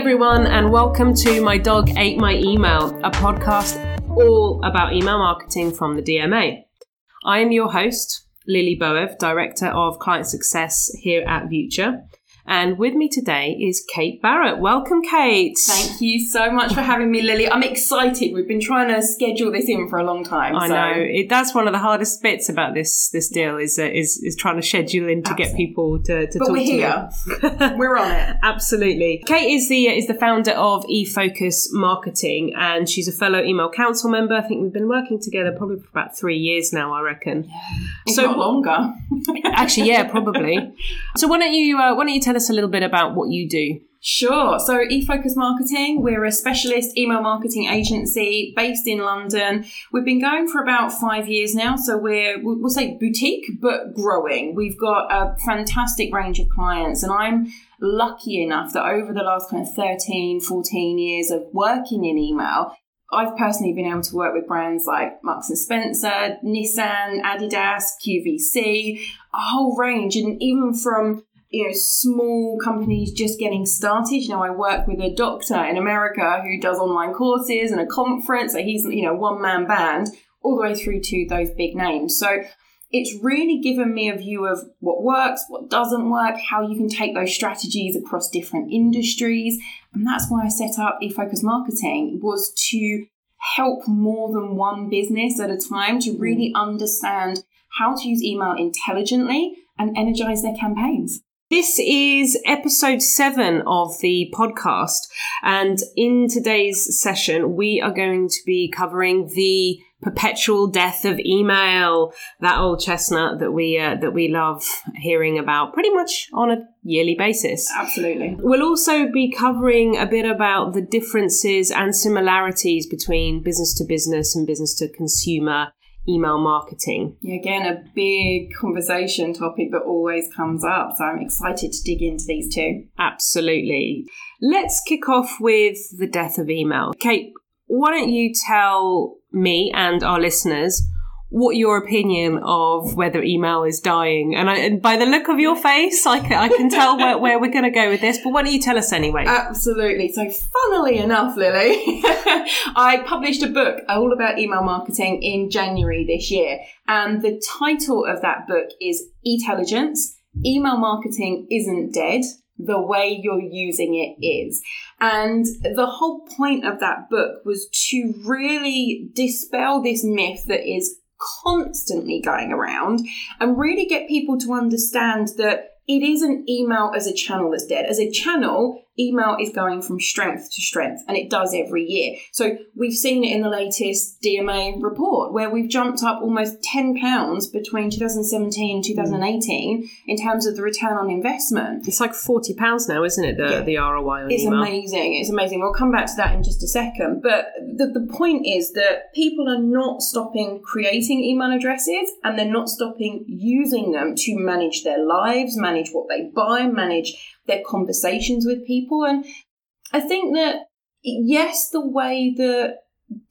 everyone, and welcome to My Dog Ate My Email, a podcast all about email marketing from the DMA. I am your host, Lily Boev, Director of Client Success here at Vuture. And with me today is Kate Barrett. Welcome, Kate. Thank you so much for having me, Lily. I'm excited. We've been trying to schedule this in for a long time. I so. know it, that's one of the hardest bits about this this deal is uh, is is trying to schedule in to get people to, to But talk we're to here. we're on it. Absolutely. Kate is the is the founder of eFocus Marketing, and she's a fellow email council member. I think we've been working together probably for about three years now. I reckon. If So- not longer. Actually, yeah, probably. So why don't you uh, why don't you tell us a little bit about what you do? Sure. So, eFocus Marketing, we're a specialist email marketing agency based in London. We've been going for about five years now. So, we're, we'll say boutique, but growing. We've got a fantastic range of clients, and I'm lucky enough that over the last kind of 13, 14 years of working in email, I've personally been able to work with brands like Marks and Spencer, Nissan, Adidas, QVC, a whole range, and even from you know small companies just getting started. You know, I work with a doctor in America who does online courses and a conference. So he's you know one man band all the way through to those big names. So it's really given me a view of what works, what doesn't work, how you can take those strategies across different industries. And that's why I set up eFocus Marketing was to help more than one business at a time to really mm. understand how to use email intelligently and energize their campaigns. This is episode seven of the podcast, and in today's session, we are going to be covering the perpetual death of email, that old chestnut that we uh, that we love hearing about pretty much on a yearly basis. Absolutely. We'll also be covering a bit about the differences and similarities between business to business and business to consumer email marketing. Yeah, again, a big conversation topic that always comes up. So I'm excited to dig into these two. Absolutely. Let's kick off with the death of email. Kate, why don't you tell me and our listeners what your opinion of whether email is dying? And, I, and by the look of your face, I can, I can tell where, where we're going to go with this, but why don't you tell us anyway? Absolutely. So, funnily enough, Lily, I published a book all about email marketing in January this year. And the title of that book is Intelligence Email Marketing Isn't Dead. The way you're using it is. And the whole point of that book was to really dispel this myth that is constantly going around and really get people to understand that it isn't email as a channel that's dead. As a channel, email is going from strength to strength, and it does every year. So we've seen it in the latest DMA report where we've jumped up almost 10 pounds between 2017 and 2018 in terms of the return on investment. it's like £40 now, isn't it? The, Yeah. the ROI on It's email. amazing. It's amazing. We'll come back to that in just a second. But the, the point is that people are not stopping creating email addresses and they're not stopping using them to manage their lives, manage what they buy, manage their conversations with people. And I think that, yes, the way that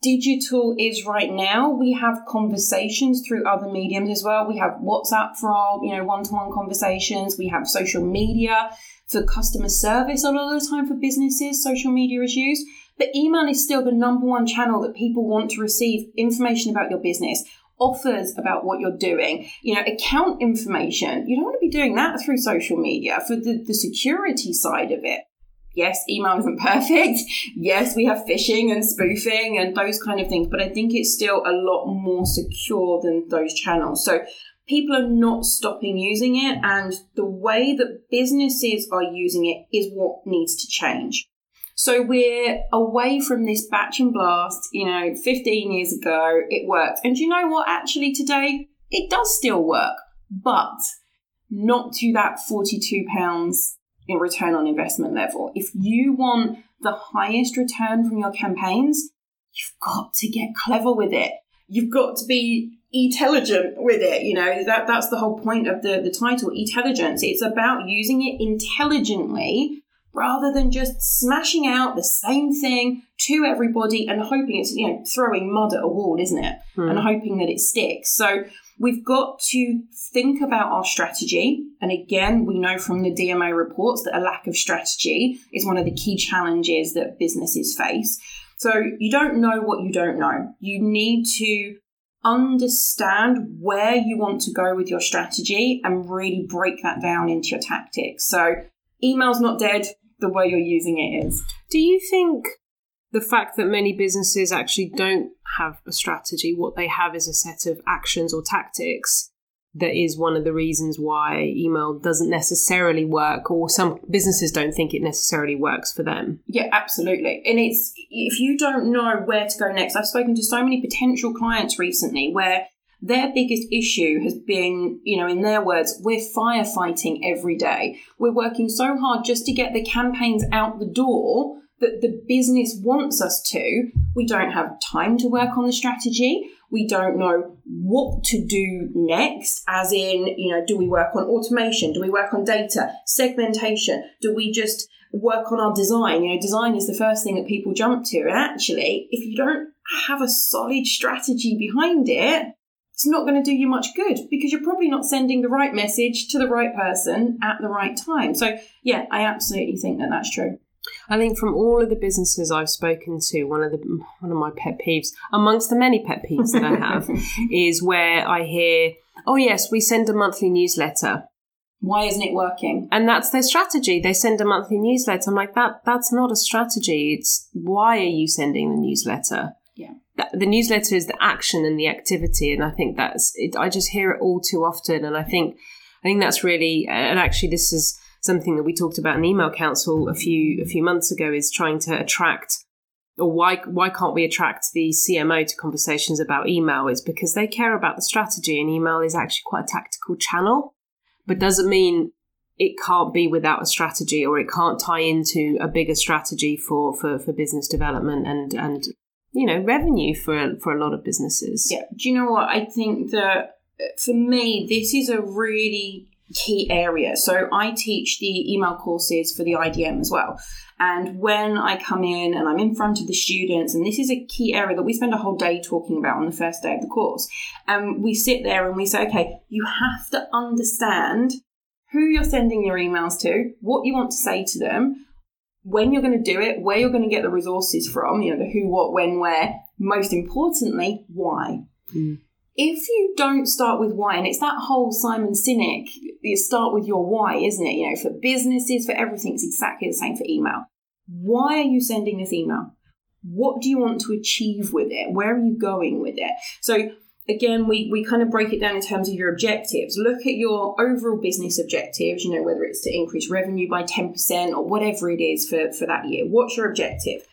digital is right now, we have conversations through other mediums as well. We have WhatsApp for our, you know, one-to-one conversations. We have social media for customer service a lot of the time for businesses, social media is used. But email is still the number one channel that people want to receive information about your business, offers about what you're doing, you know, account information. You don't want to be doing that through social media for the, the security side of it. Yes, email isn't perfect. Yes, we have phishing and spoofing and those kind of things, but I think it's still a lot more secure than those channels. So people are not stopping using it, and the way that businesses are using it is what needs to change. So we're away from this batch and blast, you know, 15 years ago, it worked. And you know what? Actually, today, it does still work, but not to that £42 in return on investment level. If you want the highest return from your campaigns, you've got to get clever with it. You've got to be intelligent with it. You know, that, that's the whole point of the, the title, intelligence. It's about using it intelligently rather than just smashing out the same thing to everybody and hoping it's, you know, throwing mud at a wall, isn't it? Hmm. And hoping that it sticks. So We've got to think about our strategy. And again, we know from the DMA reports that a lack of strategy is one of the key challenges that businesses face. So you don't know what you don't know. You need to understand where you want to go with your strategy and really break that down into your tactics. So email's not dead, the way you're using it is. Do you think the fact that many businesses actually don't have a strategy, what they have is a set of actions or tactics, that is one of the reasons why email doesn't necessarily work or some businesses don't think it necessarily works for them yeah absolutely and it's if you don't know where to go next i've spoken to so many potential clients recently where their biggest issue has been, you know, in their words, we're firefighting every day. We're working so hard just to get the campaigns out the door that the business wants us to. We don't have time to work on the strategy. We don't know what to do next, as in, you know, do we work on automation? Do we work on data, segmentation? Do we just work on our design? You know, design is the first thing that people jump to. And actually, if you don't have a solid strategy behind it, it's not going to do you much good because you're probably not sending the right message to the right person at the right time. So, yeah, I absolutely think that that's true. I think from all of the businesses I've spoken to, one of the one of my pet peeves, amongst the many pet peeves that I have, is where I hear, "Oh yes, we send a monthly newsletter." Why isn't it working? And that's their strategy. They send a monthly newsletter. I'm like, that that's not a strategy. It's why are you sending the newsletter? Yeah. The newsletter is the action and the activity, and I think that's. It, I just hear it all too often, and I think, I think that's really. And actually, this is something that we talked about in email council a few a few months ago is trying to attract or why why can't we attract the CMO to conversations about email is because they care about the strategy and email is actually quite a tactical channel but doesn't mean it can't be without a strategy or it can't tie into a bigger strategy for for, for business development and and you know revenue for for a lot of businesses yeah do you know what i think that uh, for me this is a really key area. So I teach the email courses for the IDM as well. And when I come in and I'm in front of the students, and this is a key area that we spend a whole day talking about on the first day of the course, and we sit there and we say, okay, you have to understand who you're sending your emails to, what you want to say to them, when you're going to do it, where you're going to get the resources from, you know, the who, what, when, where, most importantly, why. Mm if you don't start with why, and it's that whole Simon Sinek, you start with your why, isn't it? You know, for businesses, for everything, it's exactly the same for email. Why are you sending this email? What do you want to achieve with it? Where are you going with it? So again, we, we kind of break it down in terms of your objectives. Look at your overall business objectives, you know, whether it's to increase revenue by 10% or whatever it is for, for that year. What's your objective?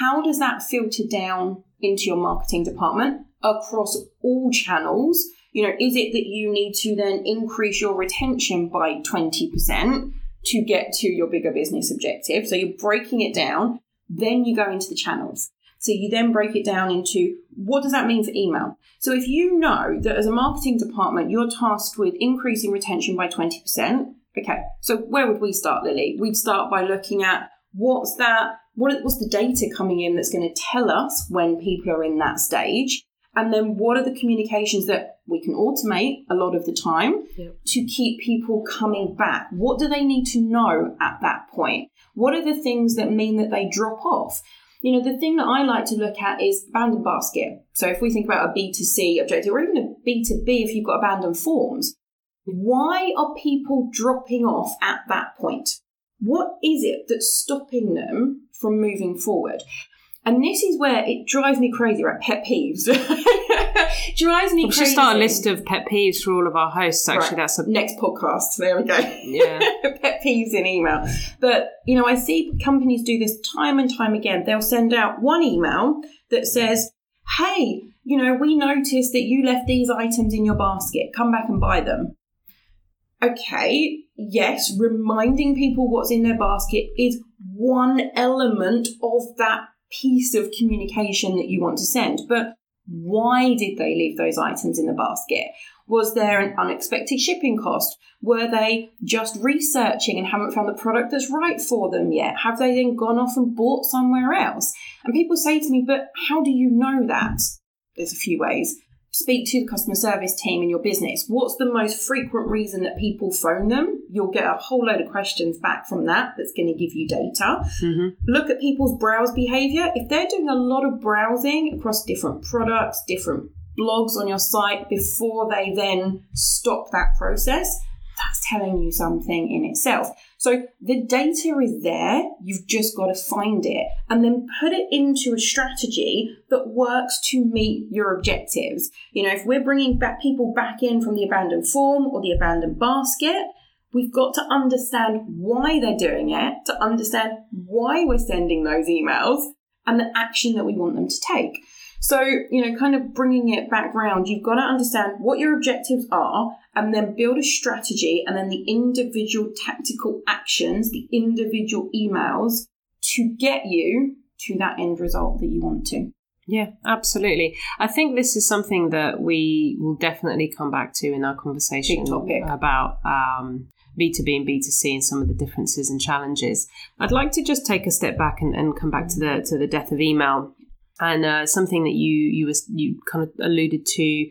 How does that filter down into your marketing department? across all channels? You know, is it that you need to then increase your retention by 20% to get to your bigger business objective? So you're breaking it down, then you go into the channels. So you then break it down into what does that mean for email? So if you know that as a marketing department, you're tasked with increasing retention by 20%, okay, so where would we start, Lily? We'd start by looking at what's that, what, what's the data coming in that's going to tell us when people are in that stage? And then what are the communications that we can automate a lot of the time to keep people coming back? What do they need to know at that point? What are the things that mean that they drop off? You know, the thing that I like to look at is abandoned basket. So if we think about a B2C objective or even a B2B, if you've got abandoned forms, why are people dropping off at that point? What is it that's stopping them from moving forward? And this is where it drives me crazy, right? Pet peeves. drives me we crazy. should start a list of pet peeves for all of our hosts. Actually, right. that's a next podcast. There we go. Yeah. pet peeves in email. But, you know, I see companies do this time and time again. They'll send out one email that says, hey, you know, we noticed that you left these items in your basket. Come back and buy them. Okay, yes, reminding people what's in their basket is one element of that piece of communication that you want to send. But why did they leave those items in the basket? Was there an unexpected shipping cost? Were they just researching and haven't found the product that's right for them yet? Have they then gone off and bought somewhere else? And people say to me, but how do you know that? There's a few ways. Speak to the customer service team in your business. What's the most frequent reason that people phone them? You'll get a whole load of questions back from that that's going to give you data. Mm-hmm. Look at people's browse behavior. If they're doing a lot of browsing across different products, different blogs on your site before they then stop that process, that's telling you something in itself. So the data is there, you've just got to find it and then put it into a strategy that works to meet your objectives. You know, if we're bringing back people back in from the abandoned form or the abandoned basket, we've got to understand why they're doing it, to understand why we're sending those emails and the action that we want them to take. So, you know, kind of bringing it back round, you've got to understand what your objectives are and then build a strategy and then the individual tactical actions, the individual emails to get you to that end result that you want to. Yeah, absolutely. I think this is something that we will definitely come back to in our conversation topic. about um, B2B and B2C and some of the differences and challenges. I'd like to just take a step back and, and come back to the to the death of email and uh, something that you you was you kind of alluded to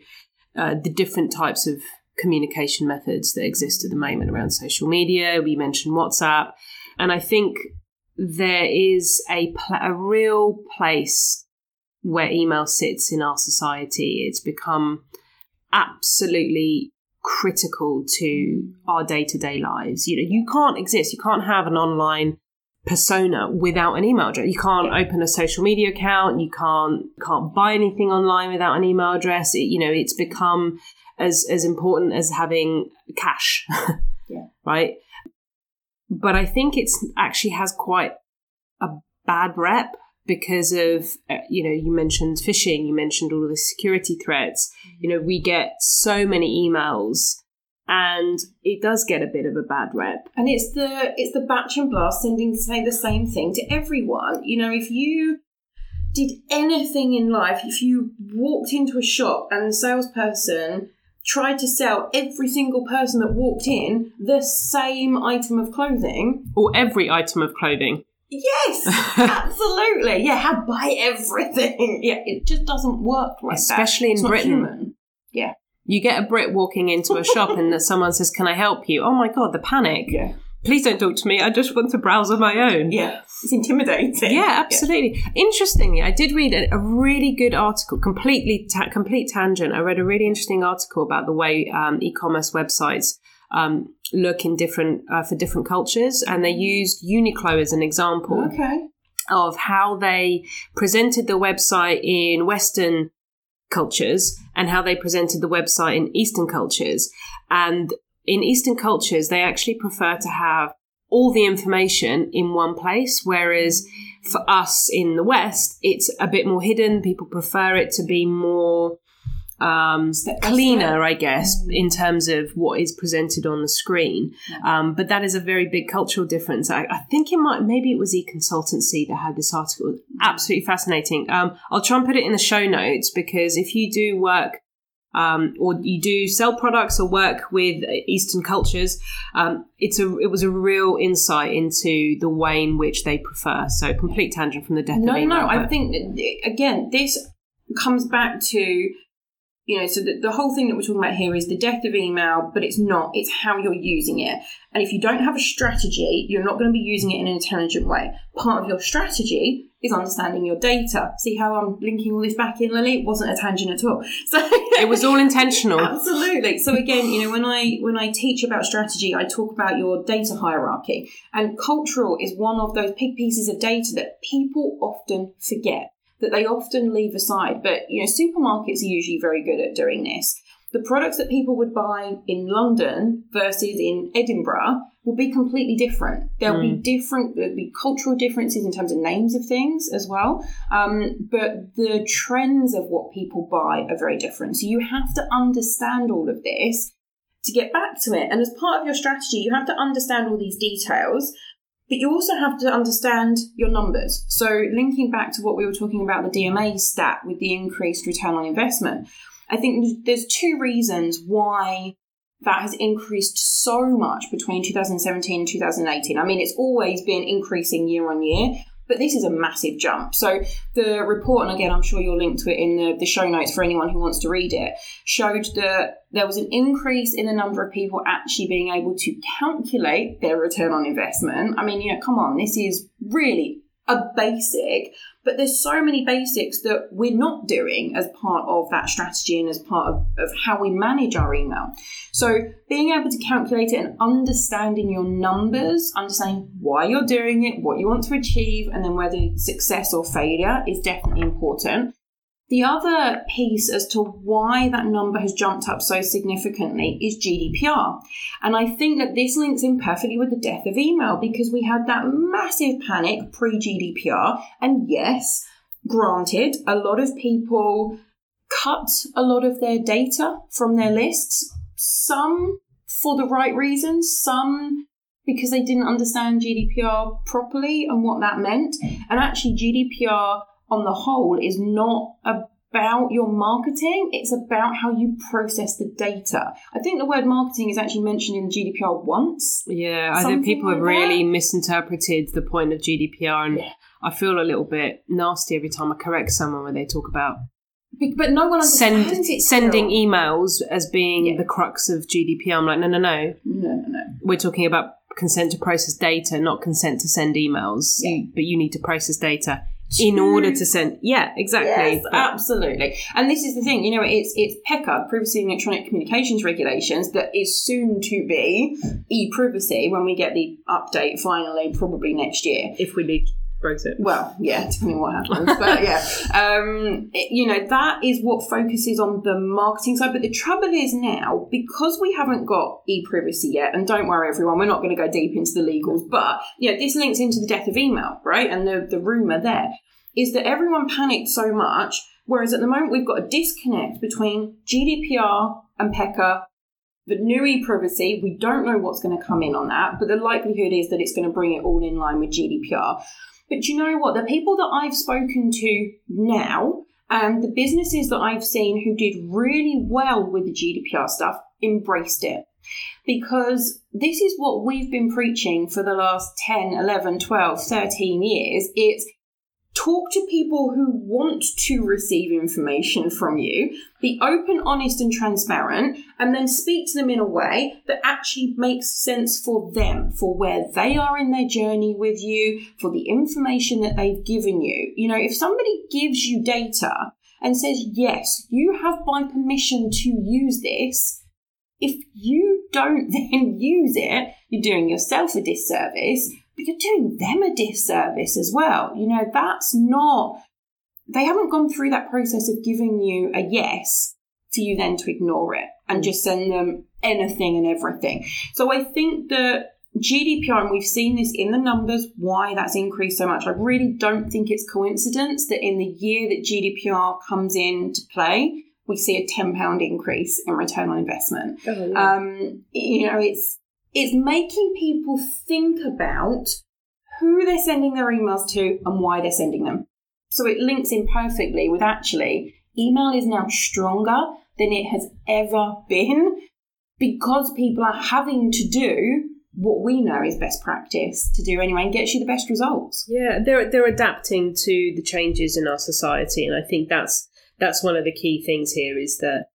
uh, the different types of communication methods that exist at the moment around social media. We mentioned WhatsApp, and I think there is a pl- a real place where email sits in our society. It's become absolutely critical to our day to day lives. You know, you can't exist. You can't have an online persona without an email address. You can't open a social media account. You can't can't buy anything online without an email address. It, you know, it's become as as important as having cash, Yeah. right? But I think it's actually has quite a bad rep because of uh, you know you mentioned phishing, you mentioned all of the security threats. You know, we get so many emails. And it does get a bit of a bad rep. And it's the it's the batch and blast sending say the same thing to everyone. You know, if you did anything in life, if you walked into a shop and the salesperson tried to sell every single person that walked in the same item of clothing, Or every item of clothing. yes, absolutely, yeah, have buy everything. Yeah, it just doesn't work like that. Especially in It's not Britain. Yeah, You get a Brit walking into a shop and that someone says, Can I help you? Oh my God, the panic. yeah, Please don't talk to me. I just want to browse on my own. yeah. It's intimidating. Yeah, absolutely. Interestingly, I did read a, a really good article, completely ta- complete tangent. I read a really interesting article about the way um, e-commerce websites um, look in different uh, for different cultures, and they used Uniqlo as an example Okay. of how they presented the website in Western cultures and how they presented the website in Eastern cultures. And in Eastern cultures, they actually prefer to have all the information in one place, whereas for us in the West, it's a bit more hidden. People prefer it to be more um, cleaner, I guess, in terms of what is presented on the screen. Um, but that is a very big cultural difference. I, I think it might, maybe it was Econsultancy that had this article. Absolutely fascinating. Um, I'll try and put it in the show notes because if you do work um, or you do sell products or work with Eastern cultures, um, it's a it was a real insight into the way in which they prefer. So complete tangent from the death No, of email. no. I think again, this comes back to you know, so the, the whole thing that we're talking about here is the death of email, but it's not. It's how you're using it. And if you don't have a strategy, you're not going to be using it in an intelligent way. Part of your strategy is understanding your data. See how I'm linking all this back in, Lily? It wasn't a tangent at all. So it was all intentional. Absolutely. So again, you know, when I when I teach about strategy, I talk about your data hierarchy. And cultural is one of those big pieces of data that people often forget, that they often leave aside. But you know, supermarkets are usually very good at doing this. The products that people would buy in London versus in Edinburgh will be completely different. There'll be different, there'll be cultural differences in terms of names of things as well. Um, but the trends of what people buy are very different. So you have to understand all of this to get back to it. And as part of your strategy, you have to understand all these details, but you also have to understand your numbers. So linking back to what we were talking about the DMA stat with the increased return on investment, I think there's two reasons why that has increased so much between 2017 and 2018. I mean, it's always been increasing year on year, But this is a massive jump. So the report, and again, I'm sure you'll link to it in the, the show notes for anyone who wants to read it, showed that there was an increase in the number of people actually being able to calculate their return on investment. I mean, you know, come on, this is really a basic, but there's so many basics that we're not doing as part of that strategy and as part of, of how we manage our email. So being able to calculate it and understanding your numbers, understanding why you're doing it, what you want to achieve, and then whether success or failure is definitely important. The other piece as to why that number has jumped up so significantly is GDPR. And I think that this links in perfectly with the death of email because we had that massive panic pre GDPR. And yes, granted, a lot of people cut a lot of their data from their lists, some for the right reasons, some because they didn't understand GDPR properly and what that meant. And actually, GDPR on the whole is not about your marketing, it's about how you process the data. I think the word marketing is actually mentioned in GDPR once. Yeah, I think people like have really that. misinterpreted the point of GDPR, and yeah. I feel a little bit nasty every time I correct someone when they talk about. But no one Send, sending emails as being yeah. the crux of GDPR. I'm like, no, no, no, no, no, no. We're talking about consent to process data, not consent to send emails. Yeah. but you need to process data in order to send yeah exactly. Yes, absolutely. And this is the thing you know it's it's PECR privacy and electronic communications regulations that is soon to be e-privacy when we get the update finally probably next year. If we need Brexit. Well, yeah, depending what happens. but yeah, um, it, you know, that is what focuses on the marketing side. But the trouble is now, because we haven't got e privacy yet, and don't worry, everyone, we're not going to go deep into the legals, but, you know, this links into the death of email, right? And the, the rumour there is that everyone panicked so much, whereas at the moment we've got a disconnect between GDPR and PECR the new e-privacy, we don't know what's going to come in on that, but the likelihood is that it's going to bring it all in line with GDPR. But you know what? The people that I've spoken to now and the businesses that I've seen who did really well with the GDPR stuff embraced it. Because this is what we've been preaching for the last 10, 11, 12, 13 years. It's talk to people who want to receive information from you, be open, honest, and transparent, and then speak to them in a way that actually makes sense for them, for where they are in their journey with you, for the information that they've given you. You know, if somebody gives you data and says, yes, you have my permission to use this, if you don't then use it, you're doing yourself a disservice but you're doing them a disservice as well. You know, that's not, they haven't gone through that process of giving you a yes for you then to ignore it and just send them anything and everything. So I think that GDPR, and we've seen this in the numbers, why that's increased so much. I really don't think it's coincidence that in the year that GDPR comes into play, we see a £10 increase in return on investment. Oh, yeah. um, you know, it's it's making people think about who they're sending their emails to and why they're sending them. So it links in perfectly with actually email is now stronger than it has ever been because people are having to do what we know is best practice to do anyway and gets you the best results. Yeah, they're they're adapting to the changes in our society and I think that's that's one of the key things here is that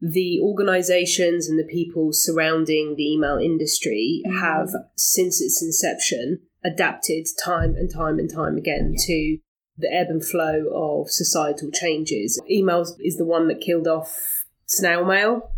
the organizations and the people surrounding the email industry mm. have, since its inception, adapted time and time and time again yeah. to the ebb and flow of societal changes. Email is the one that killed off snail mail.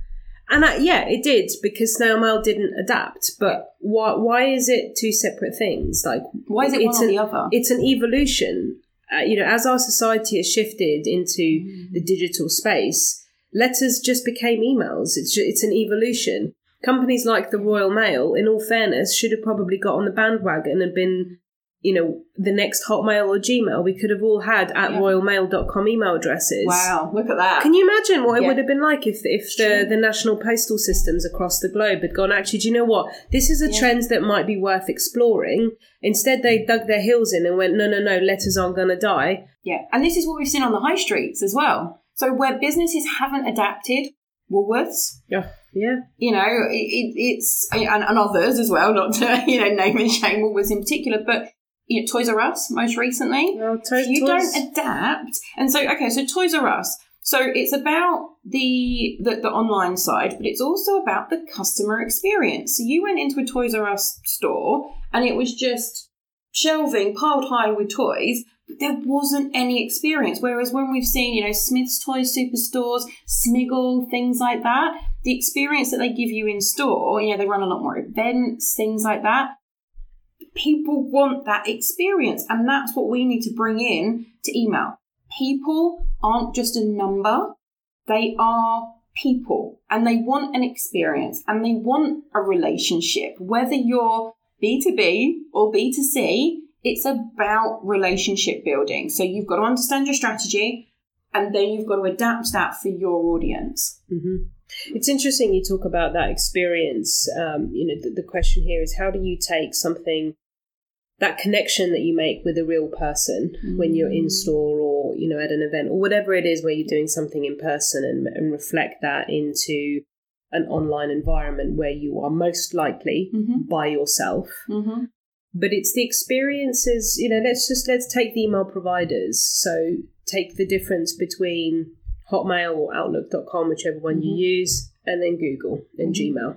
And uh, yeah, it did because snail mail didn't adapt. But why? Why is it two separate things? Like why is it it's one an, or the other? It's an evolution. Uh, you know, as our society has shifted into mm. the digital space, Letters just became emails. It's it's an evolution. Companies like the Royal Mail, in all fairness, should have probably got on the bandwagon and been, you know, the next Hotmail or Gmail. We could have all had at yeah. royalmail.com email addresses. Wow, look at that. Can you imagine what yeah. it would have been like if if the, the national postal systems across the globe had gone, actually, do you know what? This is a yeah. trend that might be worth exploring. Instead, they dug their heels in and went, no, no, no, letters aren't going to die. Yeah, and this is what we've seen on the high streets as well. So where businesses haven't adapted, Woolworths, yeah, yeah, you know, it, it's and, and others as well. Not to you know name and shame Woolworths in particular, but you know, Toys R Us most recently. Oh, to- you toys- don't adapt, and so okay, so Toys R Us. So it's about the, the the online side, but it's also about the customer experience. So you went into a Toys R Us store, and it was just shelving piled high with toys, there wasn't any experience. Whereas when we've seen, you know, Smith's Toys Superstores, Smiggle, things like that, the experience that they give you in store, you know, they run a lot more events, things like that. People want that experience, and that's what we need to bring in to email. People aren't just a number, they are people, and they want an experience and they want a relationship. Whether you're B2B or B2C, it's about relationship building. So you've got to understand your strategy and then you've got to adapt that for your audience. hmm It's interesting you talk about that experience. Um, you know, the, the question here is how do you take something, that connection that you make with a real person when you're in store or, you know, at an event or whatever it is where you're doing something in person and, and reflect that into an online environment where you are most likely Mm-hmm. by yourself. Mm-hmm. But it's the experiences you know let's just let's take the email providers so take the difference between hotmail or outlook.com whichever one you mm-hmm. use and then google and mm-hmm. gmail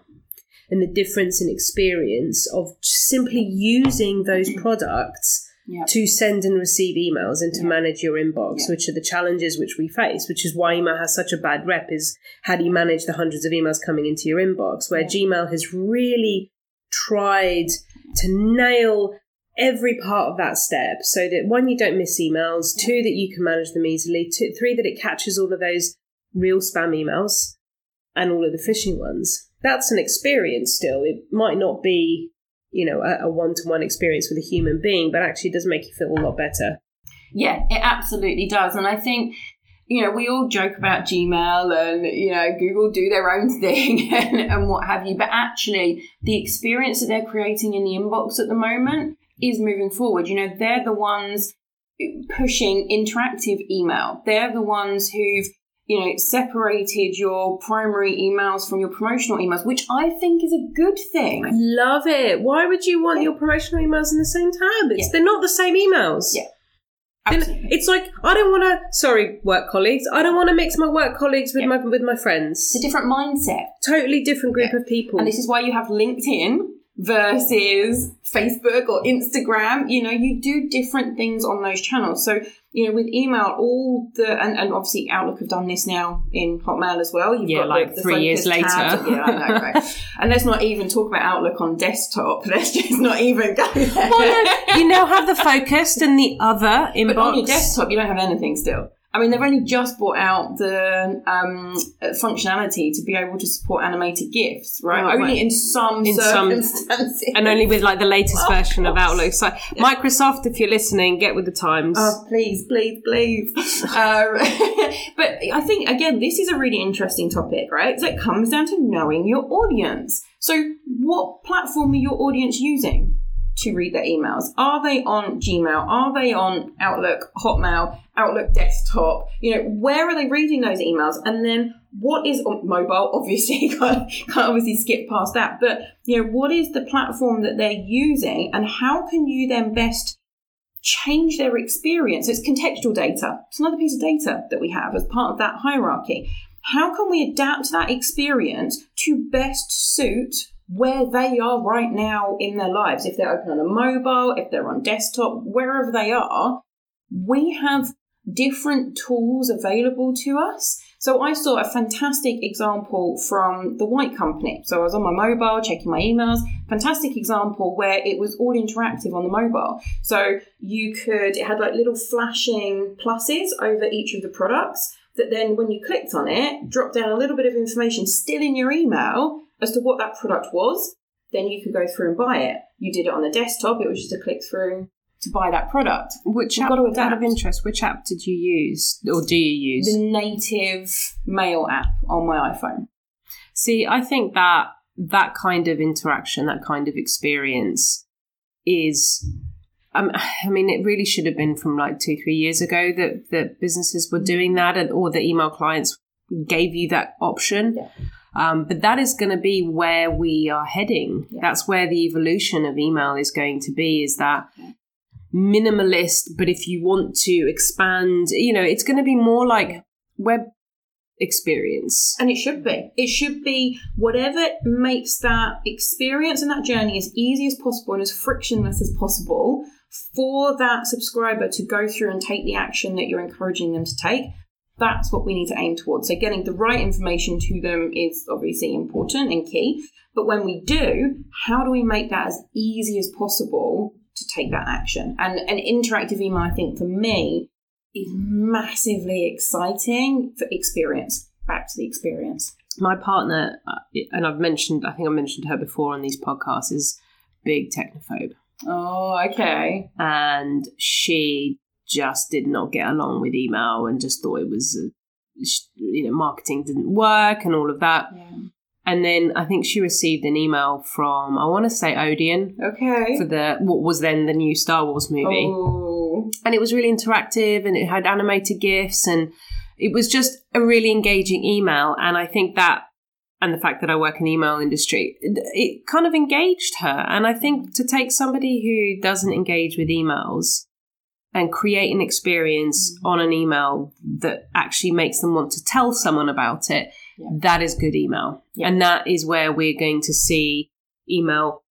and the difference in experience of simply using those products Yeah. to send and receive emails and to Yeah. manage your inbox Yeah. which are the challenges which we face which is why email has such a bad rep is how do you manage the hundreds of emails coming into your inbox where gmail has really tried to nail every part of that step so that one you don't miss emails two that you can manage them easily two, three that it catches all of those real spam emails and all of the phishing ones. That's an experience still. It might not be you know a, a one-to-one experience with a human being but actually it does make you feel a lot better. Yeah, it absolutely does. And I think, you know, we all joke about Gmail and, you know, Google do their own thing and, and what have you. But actually, the experience that they're creating in the inbox at the moment is moving forward. You know, they're the ones pushing interactive email. They're the ones who've, you know, separated your primary emails from your promotional emails, which I think is a good thing. love it why would you want your promotional emails in the same tab it's Yeah. they're not the same emails Yeah. Absolutely. it's like I don't want to. Sorry, work colleagues. I don't want to mix my work colleagues with Yeah. my with my friends. It's a different mindset. Totally different group Yeah. of people. And this is why you have LinkedIn versus Facebook or Instagram. You know, you do different things on those channels. So, you know, with email, all the, and, and obviously Outlook have done this now in Hotmail as well. You've Yeah, got like the, the three years tabs. later. Yeah, I know, right? and let's not even talk about Outlook on desktop. Let's just not even go there. well, no, you now have the focused and the other inbox. But on your desktop, you don't have anything still. I mean, they've only just brought out the um, uh, functionality to be able to support animated GIFs, right? Oh, only right. in some In some- circumstances. and only with like the latest Of version of. Outlook. So Microsoft, if you're listening, get with the times. Oh, please, please, please. um, but I think, again, this is a really interesting topic, right? So it comes down to knowing your audience. So, what platform are your audience using to read their emails? Are they on Gmail? Are they on Outlook, Hotmail, Outlook desktop? You know, where are they reading those emails? And then what is oh, mobile? Obviously, can't, can't obviously skip past that. But, you know, what is the platform that they're using and how can you then best change their experience. It's contextual data. It's another piece of data that we have as part of that hierarchy. How can we adapt that experience to best suit where they are right now in their lives? If they're open on a mobile, if they're on desktop, wherever they are, we have different tools available to us. So I saw a fantastic example from the White Company. So I was on my mobile checking my emails. Fantastic example where it was all interactive on the mobile. So you could, it had like little flashing pluses over each of the products that then when you clicked on it, dropped down a little bit of information still in your email as to what that product was. Then you could go through and buy it. You did it on the desktop, it was just a click through to buy that product. which app, out of interest, which app did you use or do you use? The native mail app on my iPhone. See, I think that that kind of interaction, that kind of experience is. Um, I mean, it really should have been from like two, three years ago that, that businesses were doing that, and or the email clients gave you that option. Yeah. Um, but that is going to be where we are heading. Yeah. That's where the evolution of email is going to be. Is that minimalist, but if you want to expand, you know, it's going to be more like web experience. And it should be. It should be whatever makes that experience and that journey as easy as possible and as frictionless as possible for that subscriber to go through and take the action that you're encouraging them to take. That's what we need to aim towards. So, getting the right information to them is obviously important and key. But when we do, how do we make that as easy as possible to take that action? And an interactive email, I think, for me, is massively exciting for experience. Back to the experience. My partner, uh, and I've mentioned, I think I mentioned her before on these podcasts, is big technophobe. Oh, okay. And she just did not get along with email and just thought it was, you know, marketing didn't work and all of that. Yeah. And then I think she received an email from I want to say Odeon. Okay. For the what was then the new Star Wars movie. Oh. And it was really interactive and it had animated gifs and it was just a really engaging email and I think that and the fact that I work in the email industry, it kind of engaged her. And I think to take somebody who doesn't engage with emails and create an experience mm-hmm. on an email that actually makes them want to tell someone about it yeah. that is good email. Yeah. And that is where we're going to see email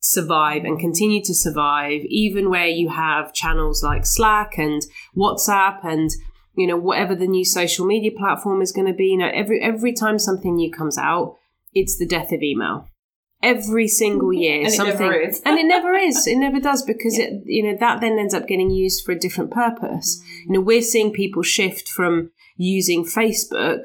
survive and continue to survive, even where you have channels like Slack and WhatsApp and you know whatever the new social media platform is going to be. You know, every every time something new comes out, it's the death of email. Every single year, and something, it and it never is. It never does because yeah. it, you know, that then ends up getting used for a different purpose. Mm. You know, we're seeing people shift from using Facebook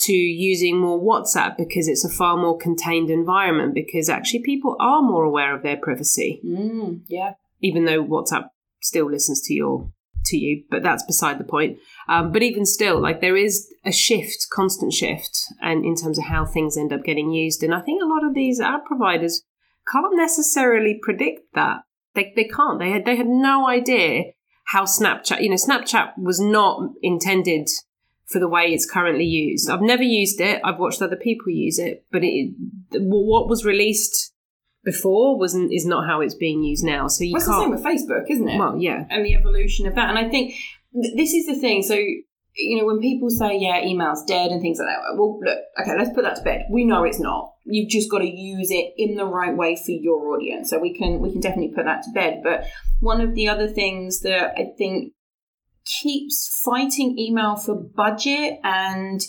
to using more WhatsApp because it's a far more contained environment because actually people are more aware of their privacy. Mm, yeah. Even though WhatsApp still listens to your to you, but that's beside the point. Um, but even still, like there is a shift, constant shift, and in terms of how things end up getting used. And I think a lot of these app providers can't necessarily predict that. They they can't. They had they had no idea how Snapchat. You know, Snapchat was not intended for the way it's currently used. I've never used it. I've watched other people use it, but it, what was released before wasn't is not how it's being used now. So you well, can't. the same with Facebook, isn't it? Well, yeah, and the evolution of that. And I think th- this is the thing. So you know, when people say, "Yeah, email's dead" and things like that, well, look, okay, let's put that to bed. We know it's not. You've just got to use it in the right way for your audience. So we can we can definitely put that to bed. But one of the other things that I think keeps fighting email for budget and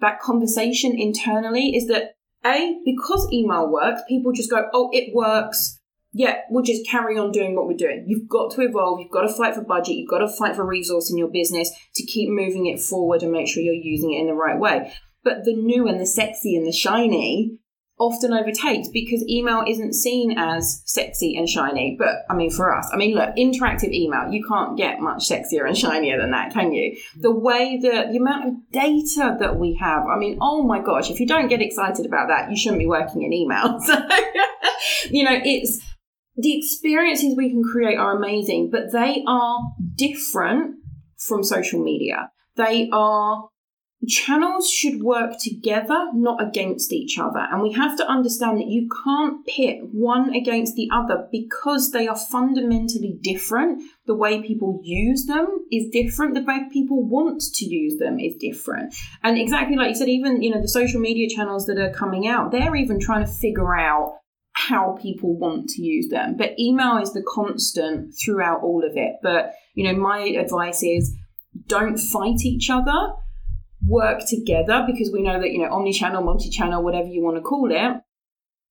that conversation internally is that a because email works people just go oh it works. Yeah we'll just carry on doing what we're doing. You've got to evolve. You've got to fight for budget. You've got to fight for resource in your business to keep moving it forward and make sure you're using it in the right way. But the new and the sexy and the shiny often overtakes because email isn't seen as sexy and shiny. But I mean, for us, I mean, look, interactive email, you can't get much sexier and shinier than that, can you? The way that the amount of data that we have, I mean, oh my gosh, if you don't get excited about that, you shouldn't be working in email. So, you know, it's the experiences we can create are amazing, but they are different from social media. They are channels should work together, not against each other. And we have to understand that you can't pit one against the other because they are fundamentally different. The way people use them is different. The way people want to use them is different. And exactly like you said, even, you know, the social media channels that are coming out, they're even trying to figure out how people want to use them. But email is the constant throughout all of it. But, you know, my advice is don't fight each other work together because we know that, you know, omni-channel, multi-channel, whatever you want to call it,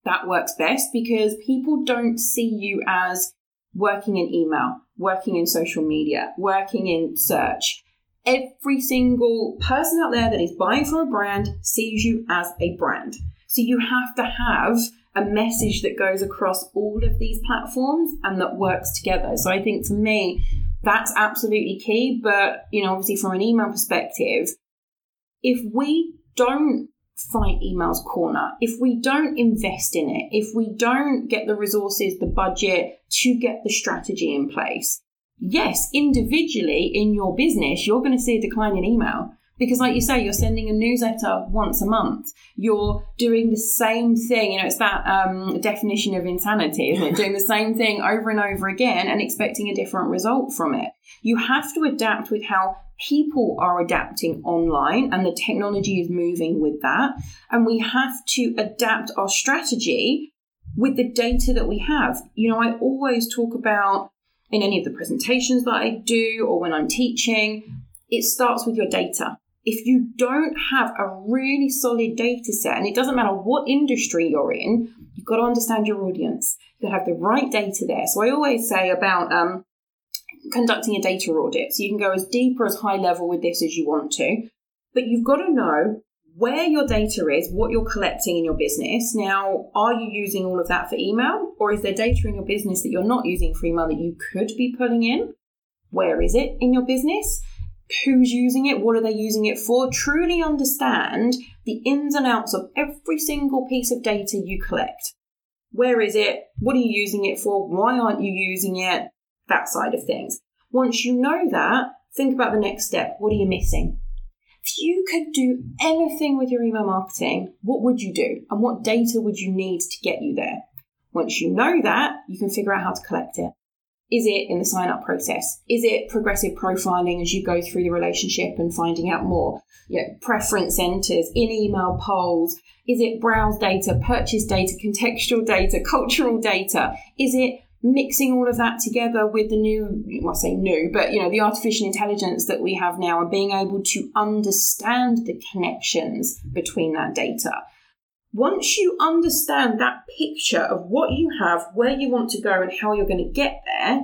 that works best because people don't see you as working in email, working in social media, working in search. Every single person out there that is buying from a brand sees you as a brand. So you have to have a message that goes across all of these platforms and that works together. So I think for me, that's absolutely key. But, you know, obviously from an email perspective, if we don't fight emails corner, if we don't invest in it, if we don't get the resources, the budget to get the strategy in place, yes, individually in your business, you're going to see a decline in email. Because, like you say, you're sending a newsletter once a month. You're doing the same thing. You know, it's that um, definition of insanity, isn't it? doing the same thing over and over again and expecting a different result from it. You have to adapt with how people are adapting online and the technology is moving with that. And we have to adapt our strategy with the data that we have. You know, I always talk about in any of the presentations that I do or when I'm teaching, it starts with your data. If you don't have a really solid data set, and it doesn't matter what industry you're in, you've got to understand your audience. You have got to have the right data there. So I always say about um, conducting a data audit. So you can go as deep or as high level with this as you want to, but you've got to know where your data is, what you're collecting in your business. Now, are you using all of that for email, or is there data in your business that you're not using for email that you could be pulling in? Where is it in your business? Who's using it? What are they using it for? Truly understand the ins and outs of every single piece of data you collect. Where is it? What are you using it for? Why aren't you using it? That side of things. Once you know that, think about the next step. What are you missing? If you could do anything with your email marketing, what would you do? And what data would you need to get you there? Once you know that, you can figure out how to collect it. Is it in the sign up process? Is it progressive profiling as you go through the relationship and finding out more? You know, preference centers, in email polls. Is it browse data, purchase data, contextual data, cultural data? Is it mixing all of that together with the new, well, I say new, but you know, the artificial intelligence that we have now and being able to understand the connections between that data. Once you understand that picture of what you have, where you want to go, and how you're going to get there,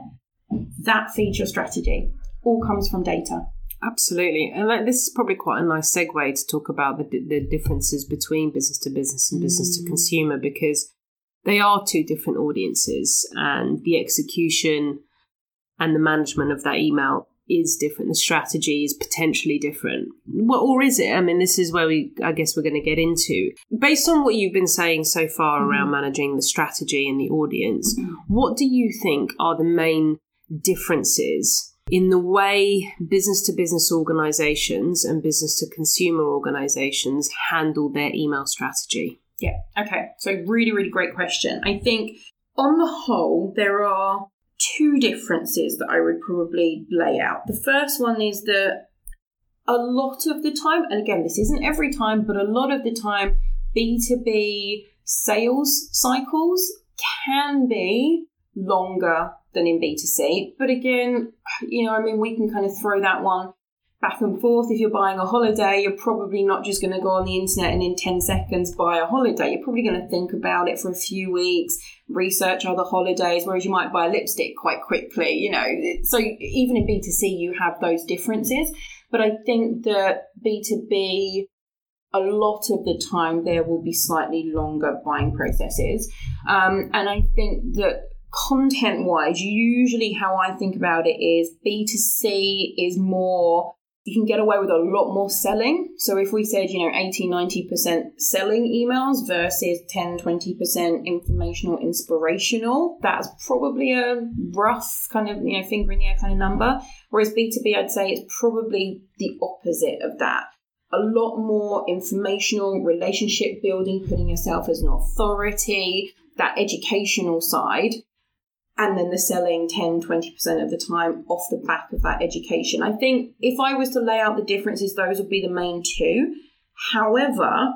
that feeds your strategy. All comes from data. Absolutely, and this is probably quite a nice segue to talk about the, the differences between business to business and business to mm. consumer because they are two different audiences, and the execution and the management of that email is different. The strategy is potentially different. Well, or is it? I mean, this is where we, I guess, we're going to get into. Based on what you've been saying so far mm-hmm. around managing the strategy and the audience, mm-hmm. what do you think are the main differences in the way business to business organizations and business to consumer organizations handle their email strategy? Yeah. Okay. So, really, really great question. I think on the whole, there are two differences that I would probably lay out. The first one is that a lot of the time, and again, this isn't every time, but a lot of the time, B2B sales cycles can be longer than in B2C. But again, you know, I mean, we can kind of throw that one back and forth. If you're buying a holiday, you're probably not just going to go on the internet and in 10 seconds buy a holiday. You're probably going to think about it for a few weeks, research other holidays, whereas you might buy a lipstick quite quickly, you know. So even in B2C, you have those differences. But I think that B2B, a lot of the time, there will be slightly longer buying processes. Um, and I think that content wise, usually how I think about it is B2C is more you can get away with a lot more selling. So if we said, you know, 80, 90% selling emails versus 10, 20% informational, inspirational, that's probably a rough kind of, you know, finger in the air kind of number. Whereas B2B, I'd say it's probably the opposite of that. A lot more informational, relationship building, putting yourself as an authority, that educational side and then the selling 10 20% of the time off the back of that education. I think if i was to lay out the differences those would be the main two. However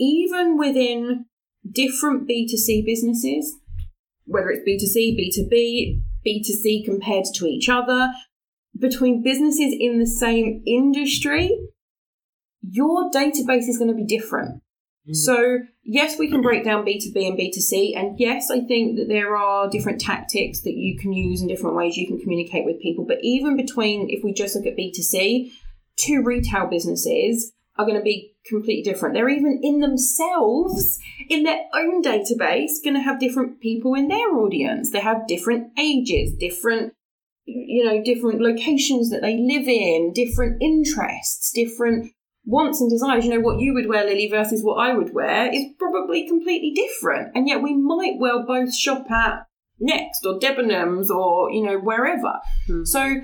even within different b2c businesses whether it's b2c b2b b2c compared to each other between businesses in the same industry your database is going to be different. Mm. So, yes, we can break down B2B and B2C. And yes, I think that there are different tactics that you can use and different ways you can communicate with people. But even between, if we just look at B2C, two retail businesses are going to be completely different. They're even in themselves, in their own database, going to have different people in their audience. They have different ages, different you know, different locations that they live in, different interests, different wants and desires, you know, what you would wear, Lily, versus what I would wear is probably completely different. And yet we might well both shop at Next or Debenhams or, you know, wherever. Hmm. So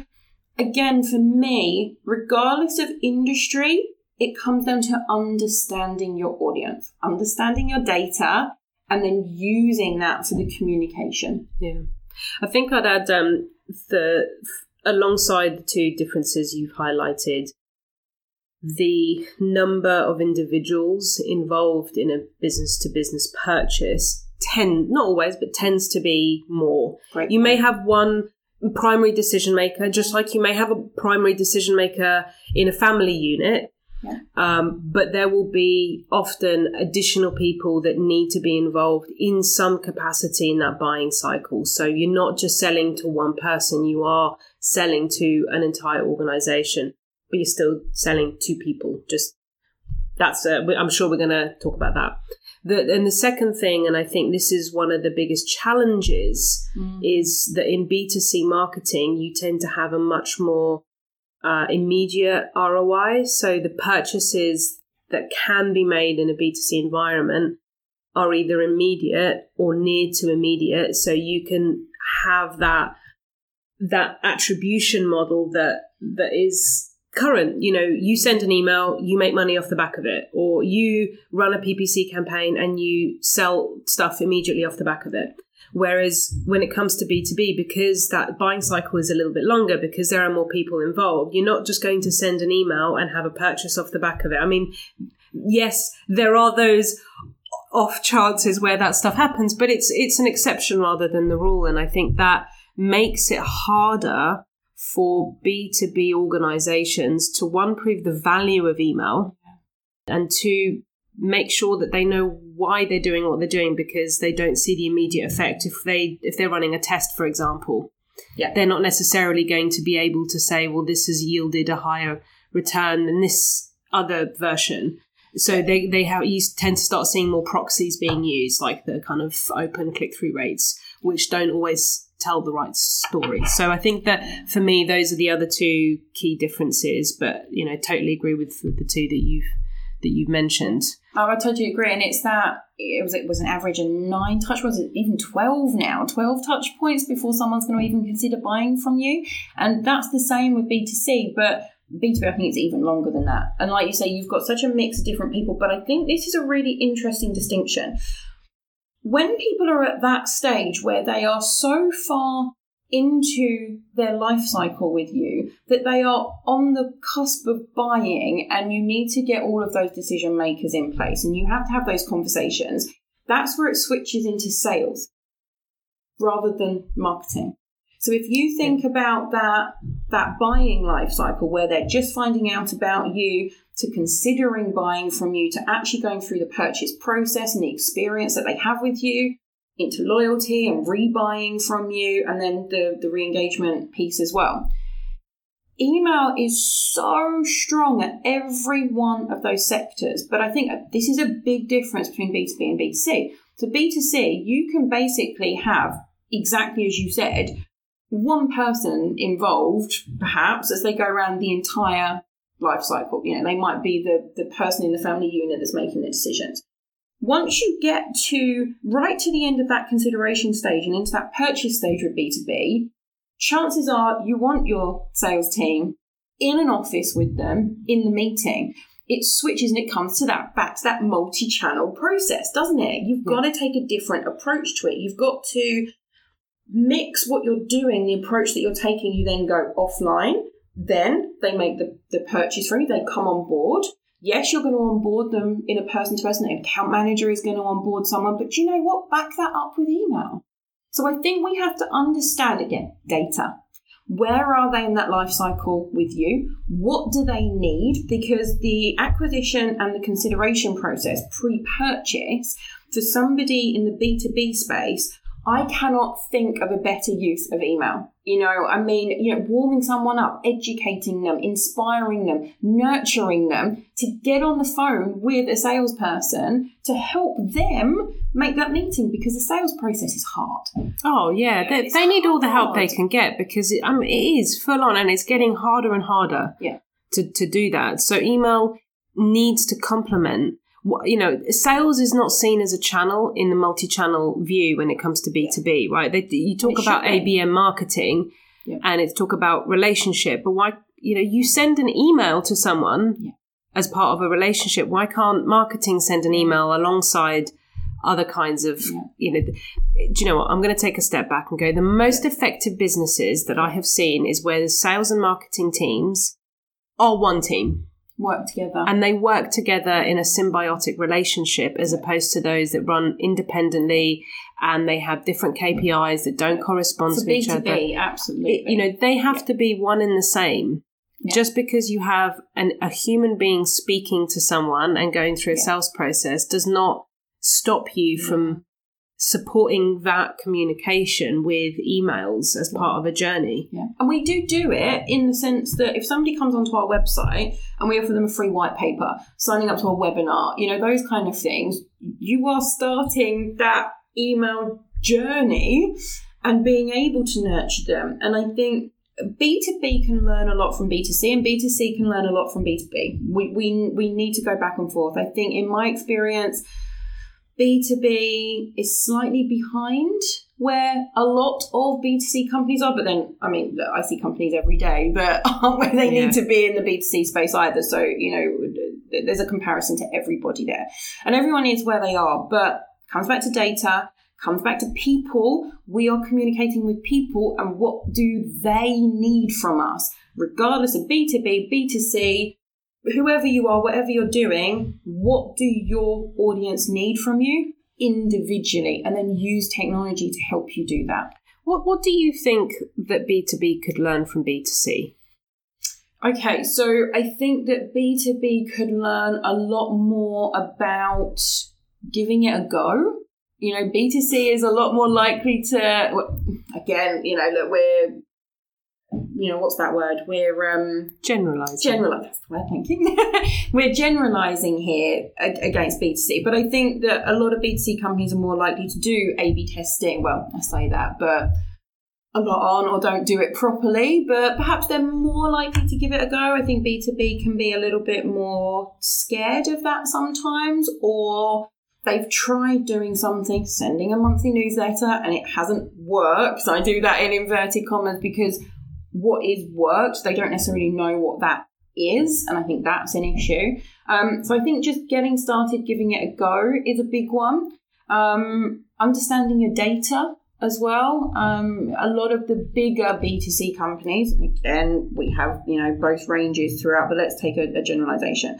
again, for me, regardless of industry, it comes down to understanding your audience, understanding your data, and then using that for the communication. Yeah. I think I'd add um, the alongside the two differences you've highlighted, the number of individuals involved in a business to business purchase tend not always but tends to be more. Great. You may have one primary decision maker, just like you may have a primary decision maker in a family unit. Yeah. Um, but there will be often additional people that need to be involved in some capacity in that buying cycle. So you're not just selling to one person, you are selling to an entire organization, but you're still selling to people. Just that's, uh, I'm sure we're going to talk about that. The, and the second thing, and I think this is one of the biggest challenges, Mm. is that in B2C marketing, you tend to have a much more uh, immediate ROI. So the purchases that can be made in a B2C environment are either immediate or near to immediate. So you can have that that attribution model that that is current. You know, you send an email, you make money off the back of it, or you run a PPC campaign and you sell stuff immediately off the back of it. Whereas when it comes to B2B, because that buying cycle is a little bit longer, because there are more people involved, you're not just going to send an email and have a purchase off the back of it. I mean, yes, there are those off chances where that stuff happens, but it's it's an exception rather than the rule. And I think that makes it harder for B2B organizations to one prove the value of email and to make sure that they know why they're doing what they're doing because they don't see the immediate effect. If they if they're running a test for example Yeah. they're not necessarily going to be able to say well this has yielded a higher return than this other version. So they they have you tend to start seeing more proxies being used like the kind of open click-through rates which don't always tell the right story so i think that for me those are the other two key differences but you know totally agree with, the two that you've that you've mentioned Oh, I totally agree, and it's that it was it was an average of nine touch was it even twelve now, twelve touch points before someone's going to even consider buying from you, and that's the same with B two C, but. B2B, I think it's even longer than that. And like you say, you've got such a mix of different people, but I think this is a really interesting distinction. When people are at that stage where they are so far into their life cycle with you that they are on the cusp of buying and you need to get all of those decision makers in place and you have to have those conversations that's where it switches into sales rather than marketing. So if you think about that that buying life cycle where they're just finding out about you to considering buying from you to actually going through the purchase process and the experience that they have with you into loyalty and rebuying from you, and then the, the re engagement piece as well. Email is so strong at every one of those sectors, but I think this is a big difference between B2B and B2C. So, B2C, you can basically have exactly as you said, one person involved, perhaps, as they go around the entire life cycle. You know, they might be the, the person in the family unit that's making the decisions once you get to right to the end of that consideration stage and into that purchase stage with B2B, chances are you want your sales team in an office with them in the meeting. It switches and it comes to that back to that multi-channel process, doesn't it? You've got to take a different approach to it. You've got to mix what you're doing, the approach that you're taking, you then go offline. Then they make the, the purchase from you, they come on board yes, you're going to onboard them in a person to person. An account manager is going to onboard someone, but you know what? Back that up with email. So I think we have to understand again data. Where are they in that life cycle with you? What do they need? Because the acquisition and the consideration process pre purchase for somebody in the B2B space, I cannot think of a better use of email. You know, I mean, you know, warming someone up, educating them, inspiring them, nurturing them to get on the phone with a salesperson to help them make that meeting because the sales process is hard. Oh yeah, they, they need all the help they can get because it, I mean, it is full on and it's getting harder and harder. Yeah. To to do that, so email needs to complement. You know, sales is not seen as a channel in the multi-channel view when it comes to B two B, right? They, you talk It about. ABM marketing. Yeah. and it's talk about relationship. But why, you know, you send an email to someone Yeah. as part of a relationship. Why can't marketing send an email alongside other kinds of, Yeah. you know, do you know what? I'm going to take a step back and go. The most effective businesses that I have seen is where the sales and marketing teams are one team Work together. and they work together in a symbiotic relationship as opposed to those that run independently and they have different KPIs that don't correspond to each other. B2B, absolutely. It- you know, they have Yeah. to be one and the same. Yeah. Just because you have an, a human being speaking to someone and going through a Yeah. sales process does not stop you from supporting that communication with emails as part of a journey. Yeah. And we do do it in the sense that if somebody comes onto our website and we offer them a free white paper, signing up to a webinar, you know, those kind of things, you are starting that email journey and being able to nurture them. And I think B2B can learn a lot from B2C and B2C can learn a lot from B2B. We, we, we need to go back and forth. I think in my experience, B2B is slightly behind where a lot of B2C companies are, but then, I mean, look, I see companies every day that aren't where they Yeah. need to be in the B2C space either. So, you know, there's a comparison to everybody there. And everyone is where they are, but comes back to data, comes back to people. We are communicating with people and what do they need from us, regardless of B2B, B2C, whoever you are, whatever you're doing, what do your audience need from you individually? And then use technology to help you do that. What what do you think that B2B could learn from B2C? Okay, so I think that B2B could learn a lot more about giving it a go. You know, B2C is a lot more likely to, again, you know, look, we're, you know, what's that word? We're, um, Generalizing. general that's the word thank you. We're generalizing here against b2c but i think that a lot of b2c companies are more likely to do a b testing. Well i say that but a lot aren't or don't do it properly but perhaps they're more likely to give it a go. I think b2b can be a little bit more scared of that sometimes or they've tried doing something sending a monthly newsletter and it hasn't worked. I do that in inverted commas because what is worked, they don't necessarily know what that is, and I think that's an issue. Um, so I think just getting started, giving it a go is a big one. Um, understanding your data as well. Um, a lot of the bigger B2C companies, and we have, you know, both ranges throughout, but let's take a, a generalization.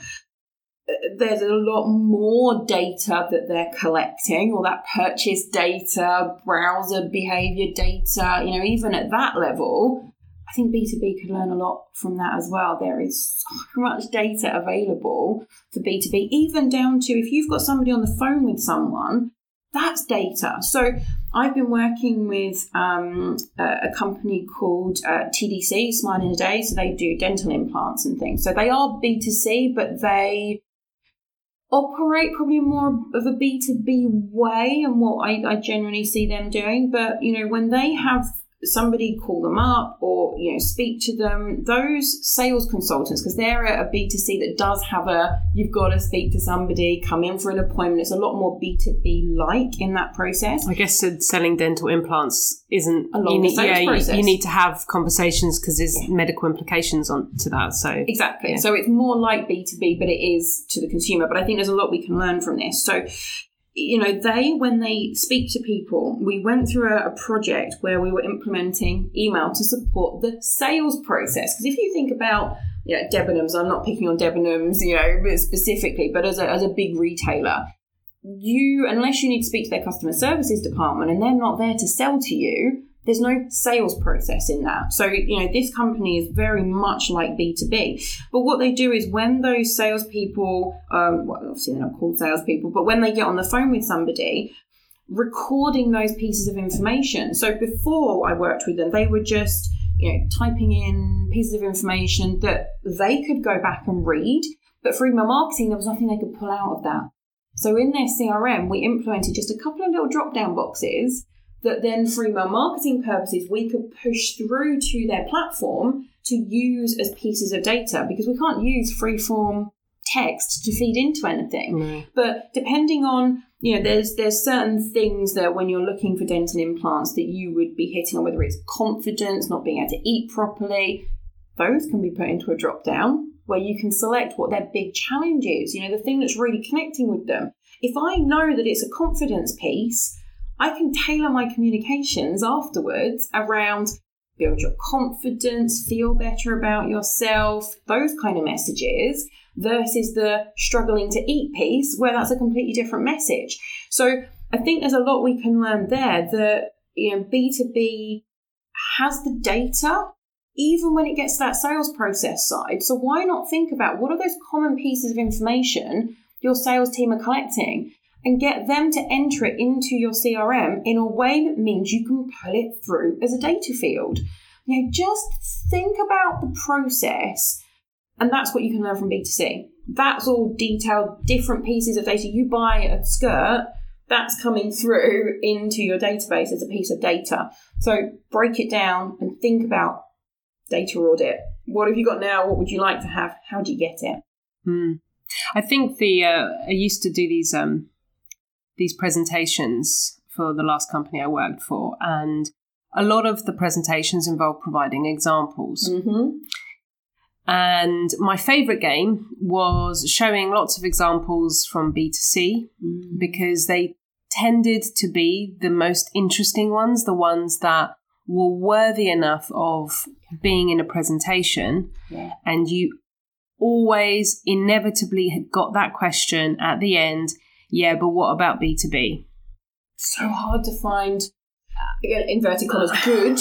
There's a lot more data that they're collecting, or that purchase data, browser behavior data, you know, even at that level, think B2B could learn a lot from that as well. There is so much data available for B2B, even down to if you've got somebody on the phone with someone, that's data. So I've been working with um, a, a company called uh, TDC, Smile in a Day. So they do dental implants and things. So they are B2C, but they operate probably more of a B2B way and what I, I generally see them doing. But, you know, when they have somebody call them up or you know speak to them those sales consultants because they're a b2c that does have a you've got to speak to somebody come in for an appointment it's a lot more b2b like in that process I guess selling dental implants isn't A you need, yeah, you, process. you need to have conversations because there's medical implications on to that. So Exactly. Yeah. So it's more like B2B, but it is to the consumer. But I think there's a lot we can learn from this. So, you know, they, when they speak to people, we went through a, a project where we were implementing email to support the sales process. Because if you think about, you know, Debenhams, I'm not picking on Debenhams, you know, specifically, but as a, as a big retailer, you, unless you need to speak to their customer services department and they're not there to sell to you, there's no sales process in that. So, you know, this company is very much like B2B. But what they do is when those salespeople, um, well, obviously they're not called salespeople, but when they get on the phone with somebody, recording those pieces of information. So before I worked with them, they were just, you know, typing in pieces of information that they could go back and read. But for email marketing, there was nothing they could pull out of that. So in their CRM, we implemented just a couple of little drop down boxes that then, for email marketing purposes, we could push through to their platform to use as pieces of data because we can't use free form text to feed into anything. no. But depending on you know, there's there's certain things that when you're looking for dental implants that you would be hitting on, whether it's confidence, not being able to eat properly, those can be put into a drop down where you can select what their big challenge is, you know, the thing that's really connecting with them. If I know that it's a confidence piece, I can tailor my communications afterwards around build your confidence, feel better about yourself, those kind of messages versus the struggling to eat piece where that's a completely different message. So I think there's a lot we can learn there that you know B2B has the data even when it gets to that sales process side. So why not think about what are those common pieces of information your sales team are collecting and get them to enter it into your CRM in a way that means you can pull it through as a data field. You know, just think about the process and that's what you can learn from B2C. That's all detailed, different pieces of data. You buy a skirt, that's coming through into your database as a piece of data. So break it down and think about data audit. What have you got now? What would you like to have? How do you get it? Hmm. I think the uh, I used to do these um, these presentations for the last company I worked for, and a lot of the presentations involve providing examples. Mm-hmm. And my favorite game was showing lots of examples from B2C Mm. because they tended to be the most interesting ones, the ones that were worthy enough of being in a presentation. Yeah. And you always inevitably had got that question at the end yeah, but what about B2B? So hard to find, again, inverted commas, good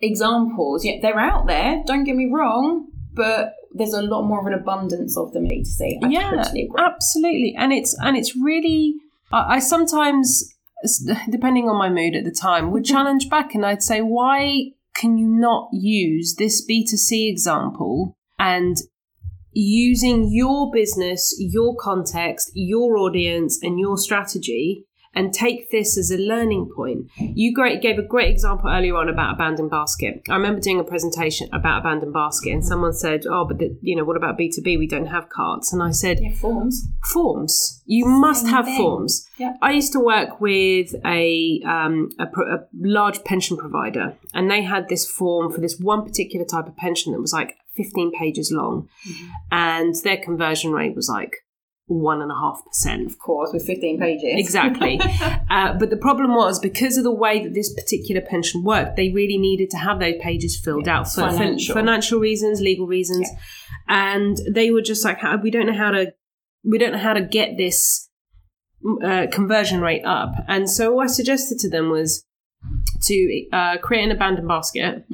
examples. Yeah, they're out there, don't get me wrong, but there's a lot more of an abundance of them to see. I yeah, totally agree. absolutely. And it's and it's really I, I sometimes depending on my mood at the time would challenge back and I'd say why can you not use this B2C example and using your business, your context, your audience, and your strategy, and take this as a learning point. You great, gave a great example earlier on about abandoned basket. I remember doing a presentation about abandoned basket, and someone said, "Oh, but the, you know, what about B two B? We don't have carts." And I said, Yeah, forms. "Forms. You must have thing. forms." Yeah. I used to work with a, um, a, a large pension provider, and they had this form for this one particular type of pension that was like 15 pages long, Mm-hmm. and their conversion rate was like one and a half percent. Of course, with 15 pages. Exactly. uh, but the problem was because of the way that this particular pension worked, they really needed to have those pages filled Yeah, out for financial. financial reasons, legal reasons, and they were just like, "We don't know how to, we don't know how to get this uh, conversion rate up." And so, what I suggested to them was to uh, create an abandoned basket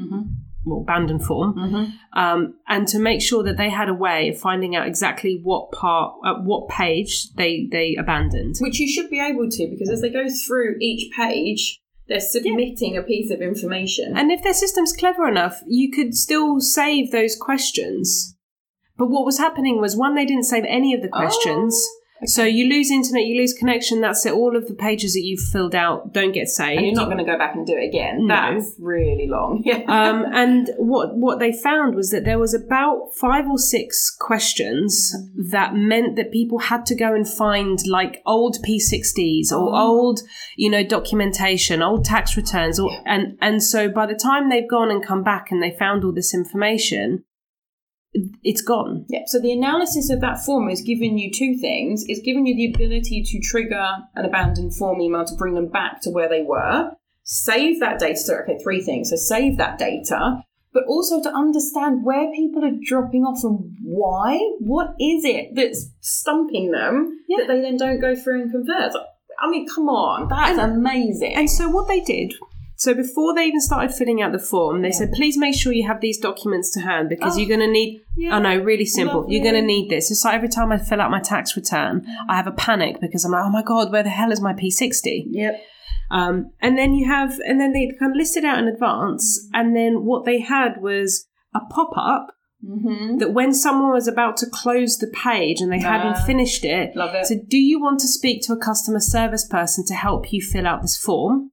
or abandoned form, hmm um, and to make sure that they had a way of finding out exactly what part, uh, what page they they abandoned. Which you should be able to, because as they go through each page, they're submitting a piece of information. And if their system's clever enough, you could still save those questions. But what was happening was one, they didn't save any of the questions. Oh, So you lose internet, you lose connection. That's it. All of the pages that you've filled out don't get saved. and you're not going to go back and do it again. No. That's really long. Yeah. um, and what what they found was that there was about five or six questions that meant that people had to go and find like old P60s or Oh. old, you know, documentation, old tax returns, or and and so by the time they've gone and come back and they found all this information, it's gone. Yeah, so the analysis of that form is giving you two things. It's giving you the ability to trigger an abandoned form email to bring them back to where they were, save that data. So, okay, three things. So, save that data, but also to understand where people are dropping off and why. What is it that's stumping them Yeah. that they then don't go through and convert? I mean, come on, that's amazing. And so what they did, so before they even started filling out the form, they Yeah. said, please make sure you have these documents to hand because Oh, you're going to need, yeah. I know, really simple. You're going to need this. It's like every time I fill out my tax return, I have a panic because I'm like, oh my God, where the hell is my P60? Yep. Um, and then you have, and then they kind of listed out in advance. And then what they had was a pop up Mm-hmm. that when someone was about to close the page and they hadn't Ah, finished it, love it. so do you want to speak to a customer service person to help you fill out this form?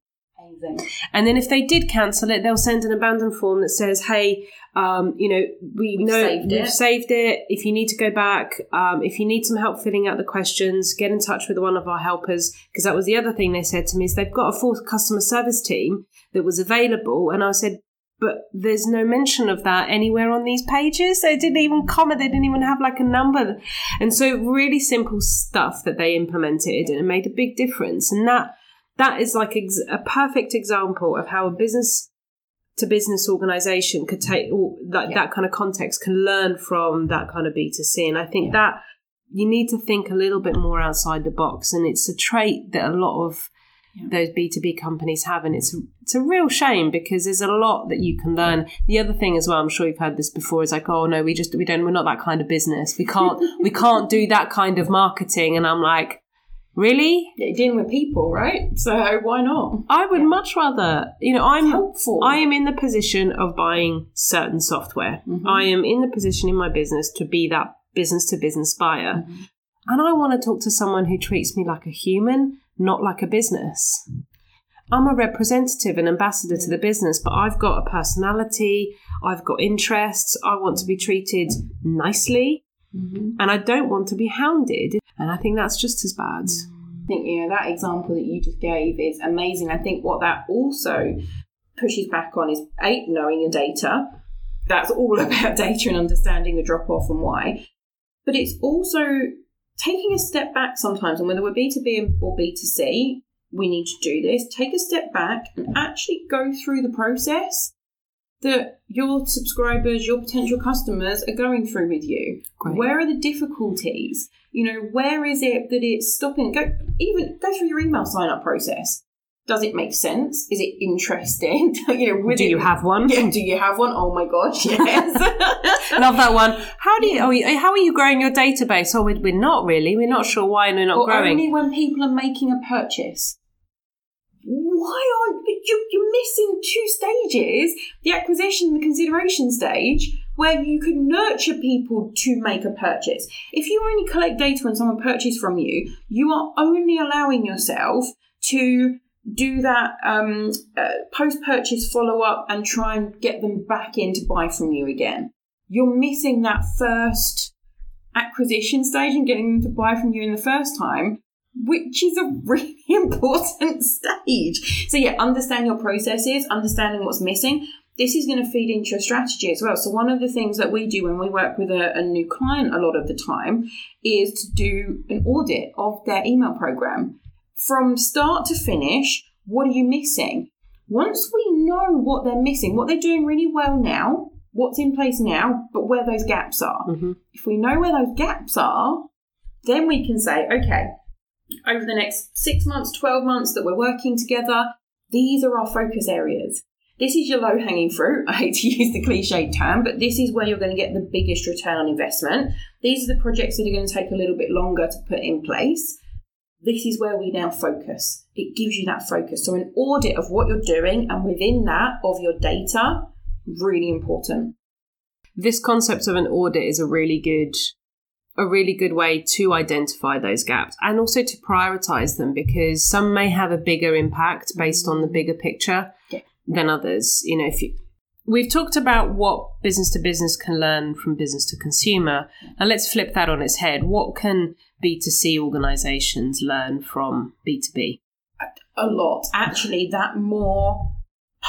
Amazing. And then if they did cancel it, they'll send an abandon form that says, "Hey, um, you know, we We've know saved we've it. saved it. If you need to go back, um, if you need some help filling out the questions, get in touch with one of our helpers." Because that was the other thing they said to me is they've got a full customer service team that was available, and I said. But there's no mention of that anywhere on these pages. They didn't even comment. They didn't even have like a number. And so really simple stuff that they implemented and it made a big difference. And that that is like ex- a perfect example of how a business to business organization could take all that, Yeah. that kind of context can learn from that kind of b2c and i think that you need to think a little bit more outside the box. And it's a trait that a lot of Yeah. those b2b companies have. And it's it's a real shame because there's a lot that you can learn. The other thing as well i'm sure you've heard this before is like oh no we just we don't we're not that kind of business. We can't we can't do that kind of marketing. And i'm like really You're dealing with people, right? So why not? I would much rather, you know, I'm helpful. I am in the position of buying certain software. Mhm. I am in the position in my business to be that business to business buyer. Mhm. And I want to talk to someone who treats me like a human, not like a business. I'm a representative and ambassador to the business, but I've got a personality, I've got interests, I want to be treated nicely, Mhm. and I don't want to be hounded. And I think that's just as bad. Mm. I think you know that example that you just gave is amazing. I think what that also pushes back on is a knowing your data. That's all about data and understanding the drop off and why. But it's also taking a step back sometimes, and whether we're B two B or B two C, we need to do this. Take a step back and actually go through the process that your subscribers, your potential customers are going through with you. Great. Where are the difficulties? You know, where is it that it's stopping? Go even go through your email sign up process. Does it make sense? Is it interesting? you know, Do it- you have one? Yeah, do you have one? Oh my gosh, yes. Love that one. How do you? Oh, you- how are you growing your database? Oh, we're, we're not really. We're not sure why and we're not or growing. only when people are making a purchase. Why aren't you? You're missing two stages: the acquisition and the consideration stage, where you could nurture people to make a purchase. If you only collect data when someone purchases from you, you are only allowing yourself to do that um, uh, post-purchase follow-up and try and get them back in to buy from you again. You're missing that first acquisition stage and getting them to buy from you in the first time, which is a really important stage. So, yeah, understand your processes, understanding what's missing. This is going to feed into your strategy as well. So, one of the things that we do when we work with a, a new client a lot of the time is to do an audit of their email program. From start to finish, what are you missing? Once we know what they're missing, what they're doing really well now, what's in place now, but where those gaps are, Mhm. if we know where those gaps are, then we can say, okay, over the next six months, 12 months that we're working together, these are our focus areas. This is your low hanging fruit. I hate to use the cliche term, but this is where you're going to get the biggest return on investment. These are the projects that are going to take a little bit longer to put in place. This is where we now focus. It gives you that focus. So, an audit of what you're doing and within that of your data, really important. this concept of an audit is a really good a really good way to identify those gaps and also to prioritize them because some may have a bigger impact based on the bigger picture Yeah. than others you know if you We've talked about what business to business can learn from business to consumer. And let's flip that on its head. What can B2C organizations learn from B2B? a lot. Actually, that more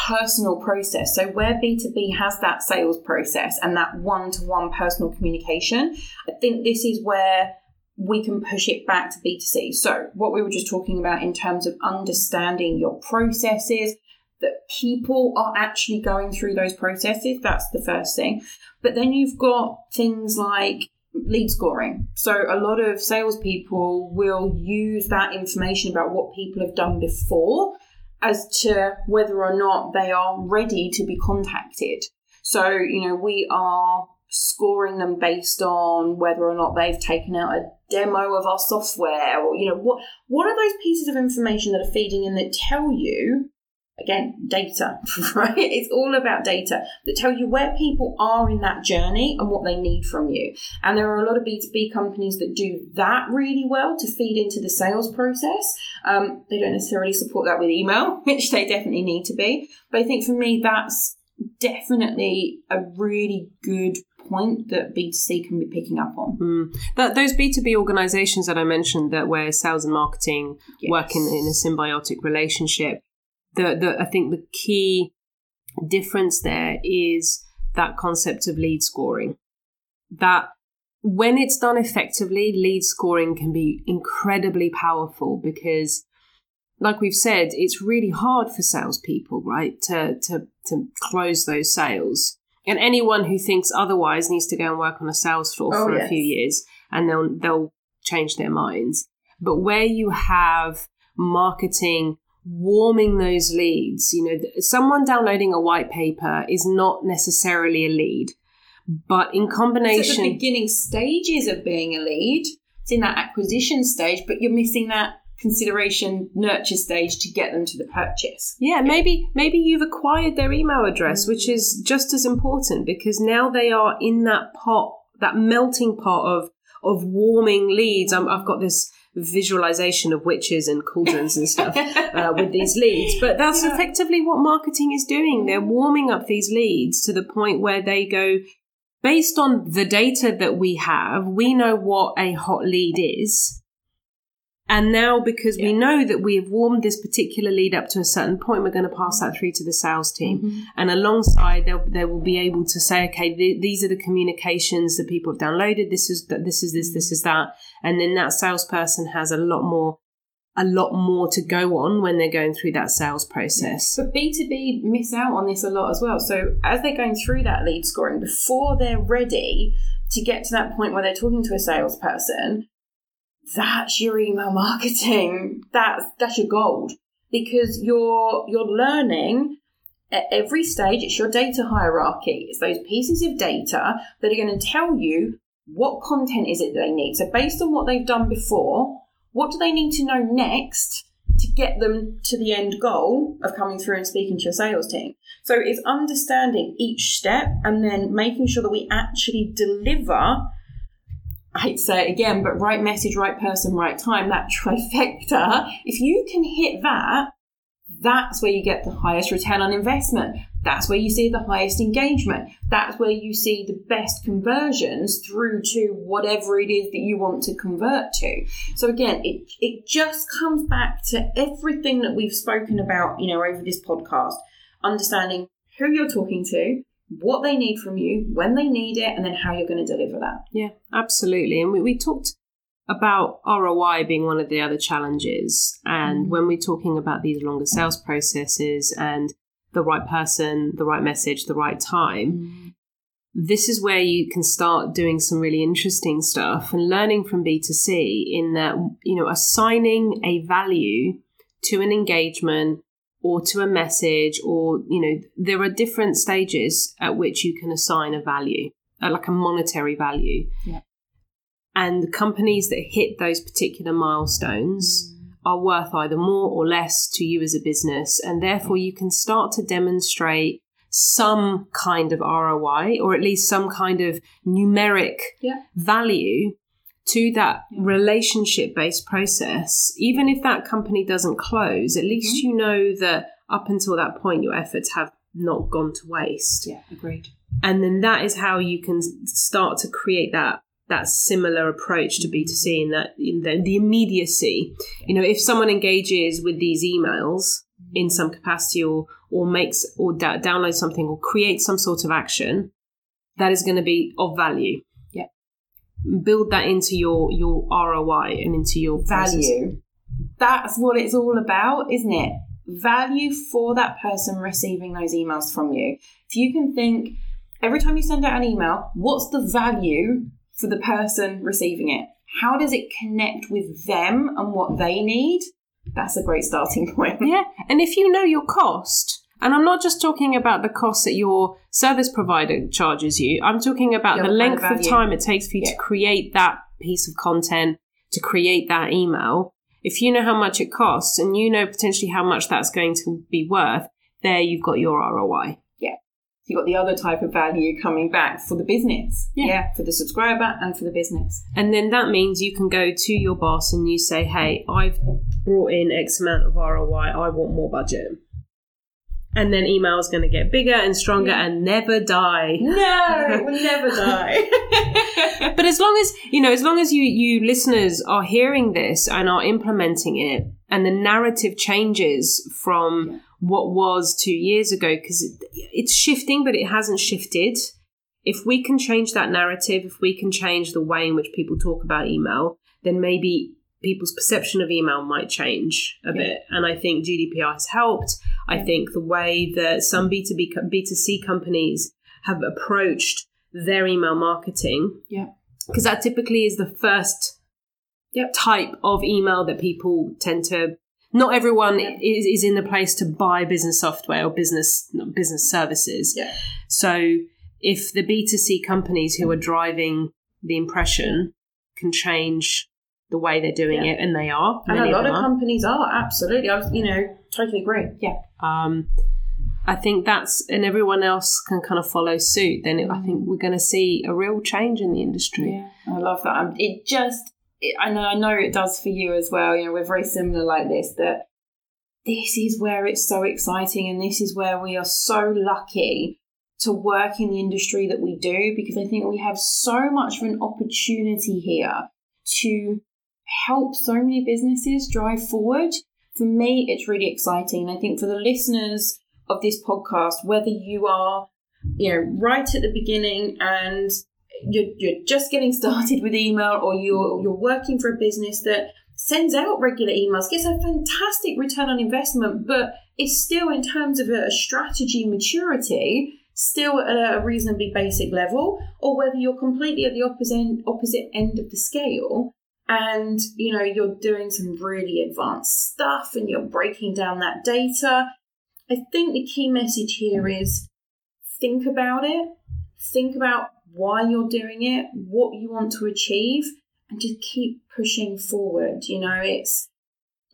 personal process. So, where B2B has that sales process and that one to one personal communication, I think this is where we can push it back to B2C. So, what we were just talking about in terms of understanding your processes, that people are actually going through those processes, that's the first thing. But then you've got things like lead scoring. So a lot of salespeople will use that information about what people have done before as to whether or not they are ready to be contacted. So, you know, we are scoring them based on whether or not they've taken out a demo of our software or, you know, what what are those pieces of information that are feeding in that tell you again, data, right? It's all about data that tell you where people are in that journey and what they need from you. And there are a lot of B2B companies that do that really well to feed into the sales process. Um, they don't necessarily support that with email, which they definitely need to be. But I think for me, that's definitely a really good point that B2C can be picking up on. Mm. That those B2B organizations that I mentioned that where sales and marketing yes. work in, in a symbiotic relationship, the, the I think the key difference there is that concept of lead scoring. That when it's done effectively, lead scoring can be incredibly powerful because like we've said, it's really hard for salespeople, right, to to to close those sales. And anyone who thinks otherwise needs to go and work on a sales floor oh, for yes. a few years, and they'll they'll change their minds. But where you have marketing warming those leads, you know, someone downloading a white paper is not necessarily a lead, but in combination, it's at the beginning stages of being a lead. It's in that acquisition stage, but you're missing that consideration nurture stage to get them to the purchase. Yeah, maybe maybe you've acquired their email address, which mm. is just as important because now they are in that pot, that melting pot of of warming leads. i have got this visualization of witches and cauldrons and stuff uh, with these leads, but that's yeah. effectively what marketing is doing. They're warming up these leads to the point where they go. Based on the data that we have, we know what a hot lead is and now, because yeah. we know that we have warmed this particular lead up to a certain point, we're going to pass that through to the sales team. Mm-hmm. And alongside, they will be able to say, okay, th- these are the communications that people have downloaded. This is that. This is this. This is that. And then that salesperson has a lot more, a lot more to go on when they're going through that sales process. But B two B miss out on this a lot as well. So as they're going through that lead scoring, before they're ready to get to that point where they're talking to a salesperson that's your email marketing. That's that's your gold because you're you're learning at every stage. It's your data hierarchy. It's those pieces of data that are going to tell you what content is it that they need. So based on what they've done before, what do they need to know next to get them to the end goal of coming through and speaking to your sales team? So it's understanding each step and then making sure that we actually deliver I hate to say it again, but right message, right person, right time, that trifecta, if you can hit that, that's where you get the highest return on investment. That's where you see the highest engagement. That's where you see the best conversions through to whatever it is that you want to convert to. So again, it, it just comes back to everything that we've spoken about, you know, over this podcast, understanding who you're talking to, what they need from you, when they need it, and then how you're going to deliver that. Yeah, absolutely. And we, we talked about ROI being one of the other challenges. And mm. when we're talking about these longer sales processes and the right person, the right message, the right time, mm. this is where you can start doing some really interesting stuff and learning from B2C in that, you know, assigning a value to an engagement or to a message or you know there are different stages at which you can assign a value uh, like a monetary value yeah. and companies that hit those particular milestones mm. are worth either more or less to you as a business and therefore you can start to demonstrate some kind of ROI or at least some kind of numeric yeah. value to that relationship based process, even if that company doesn't close, at least mm-hmm. you know that up until that point, your efforts have not gone to waste. Yeah, agreed. And then that is how you can start to create that that similar approach to B2C in that in the, the immediacy. You know, if someone engages with these emails in some capacity or or makes or da- downloads something or creates some sort of action, that is going to be of value build that into your your ROI and into your value. That's what it's all about, isn't it? Value for that person receiving those emails from you. If you can think every time you send out an email, what's the value for the person receiving it? How does it connect with them and what they need? That's a great starting point. Yeah. And if you know your cost, and I'm not just talking about the cost that your service provider charges you. I'm talking about your the length of time it takes for you yeah. to create that piece of content, to create that email. if you know how much it costs and you know potentially how much that's going to be worth, there you've got your ROI. Yeah. You've got the other type of value coming back for the business. Yeah. yeah. For the subscriber and for the business. And then that means you can go to your boss and you say, hey, I've brought in X amount of ROI, I want more budget. And then email is going to get bigger and stronger and never die. No, it will never die. But as long as, you know, as long as you, you listeners are hearing this and are implementing it and the narrative changes from Yeah. what was two years ago, because it, it's shifting, but it hasn't shifted. If we can change that narrative, if we can change the way in which people talk about email, then maybe people's perception of email might change a Yeah. bit. And I think GDPR has helped. I think the way that some B2B, B2C companies have approached their email marketing, Yeah. because that typically is the first Yep. type of email that people tend to. Not everyone Yeah. is, is in the place to buy business software or business business services. Yeah. So if the B2C companies who are driving the impression can change the way they're doing Yeah. it, and they are, and a lot them of companies are, absolutely. I you know, totally agree. Yeah. um, I think that's, and everyone else can kind of follow suit, then it, I think we're going to see a real change in the industry. Yeah, I love that. Um, it just, it, I know, I know it does for you as well. You know, we're very similar like this. That this is where it's so exciting, and this is where we are so lucky to work in the industry that we do because I think we have so much of an opportunity here to help so many businesses drive forward. For me, it's really exciting. And I think for the listeners of this podcast, whether you are, you know, right at the beginning and you're, you're just getting started with email or you're, you're working for a business that sends out regular emails, gets a fantastic return on investment, but it's still in terms of a strategy maturity, still at a reasonably basic level, or whether you're completely at the opposite opposite end of the scale and you know you're doing some really advanced stuff and you're breaking down that data. I think the key message here mm. is think about it, think about why you're doing it, what you want to achieve, and just keep pushing forward. You know, it's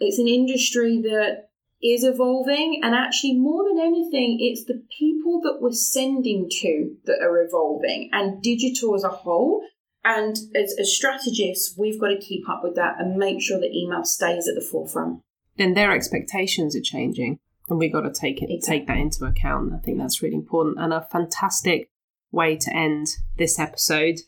it's an industry that is evolving and actually more than anything it's the people that we're sending to that are evolving and digital as a whole and as, as strategists we've got to keep up with that and make sure that email stays at the forefront Then their expectations are changing, and we've got to take it take that into account. I think that's really important and a fantastic way to end this episode.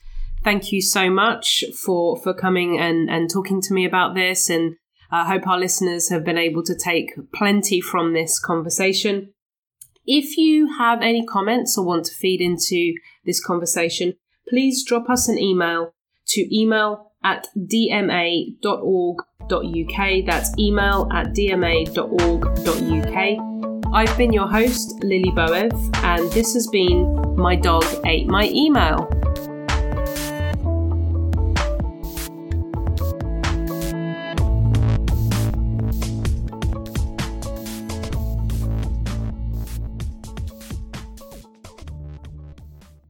Thank you so much for for coming and and talking to me about this and I hope our listeners have been able to take plenty from this conversation. If you have any comments or want to feed into this conversation, please drop us an email to email at dma.org.uk. That's email at dma.org.uk. I've been your host, Lily Boev, and this has been My Dog Ate My Email.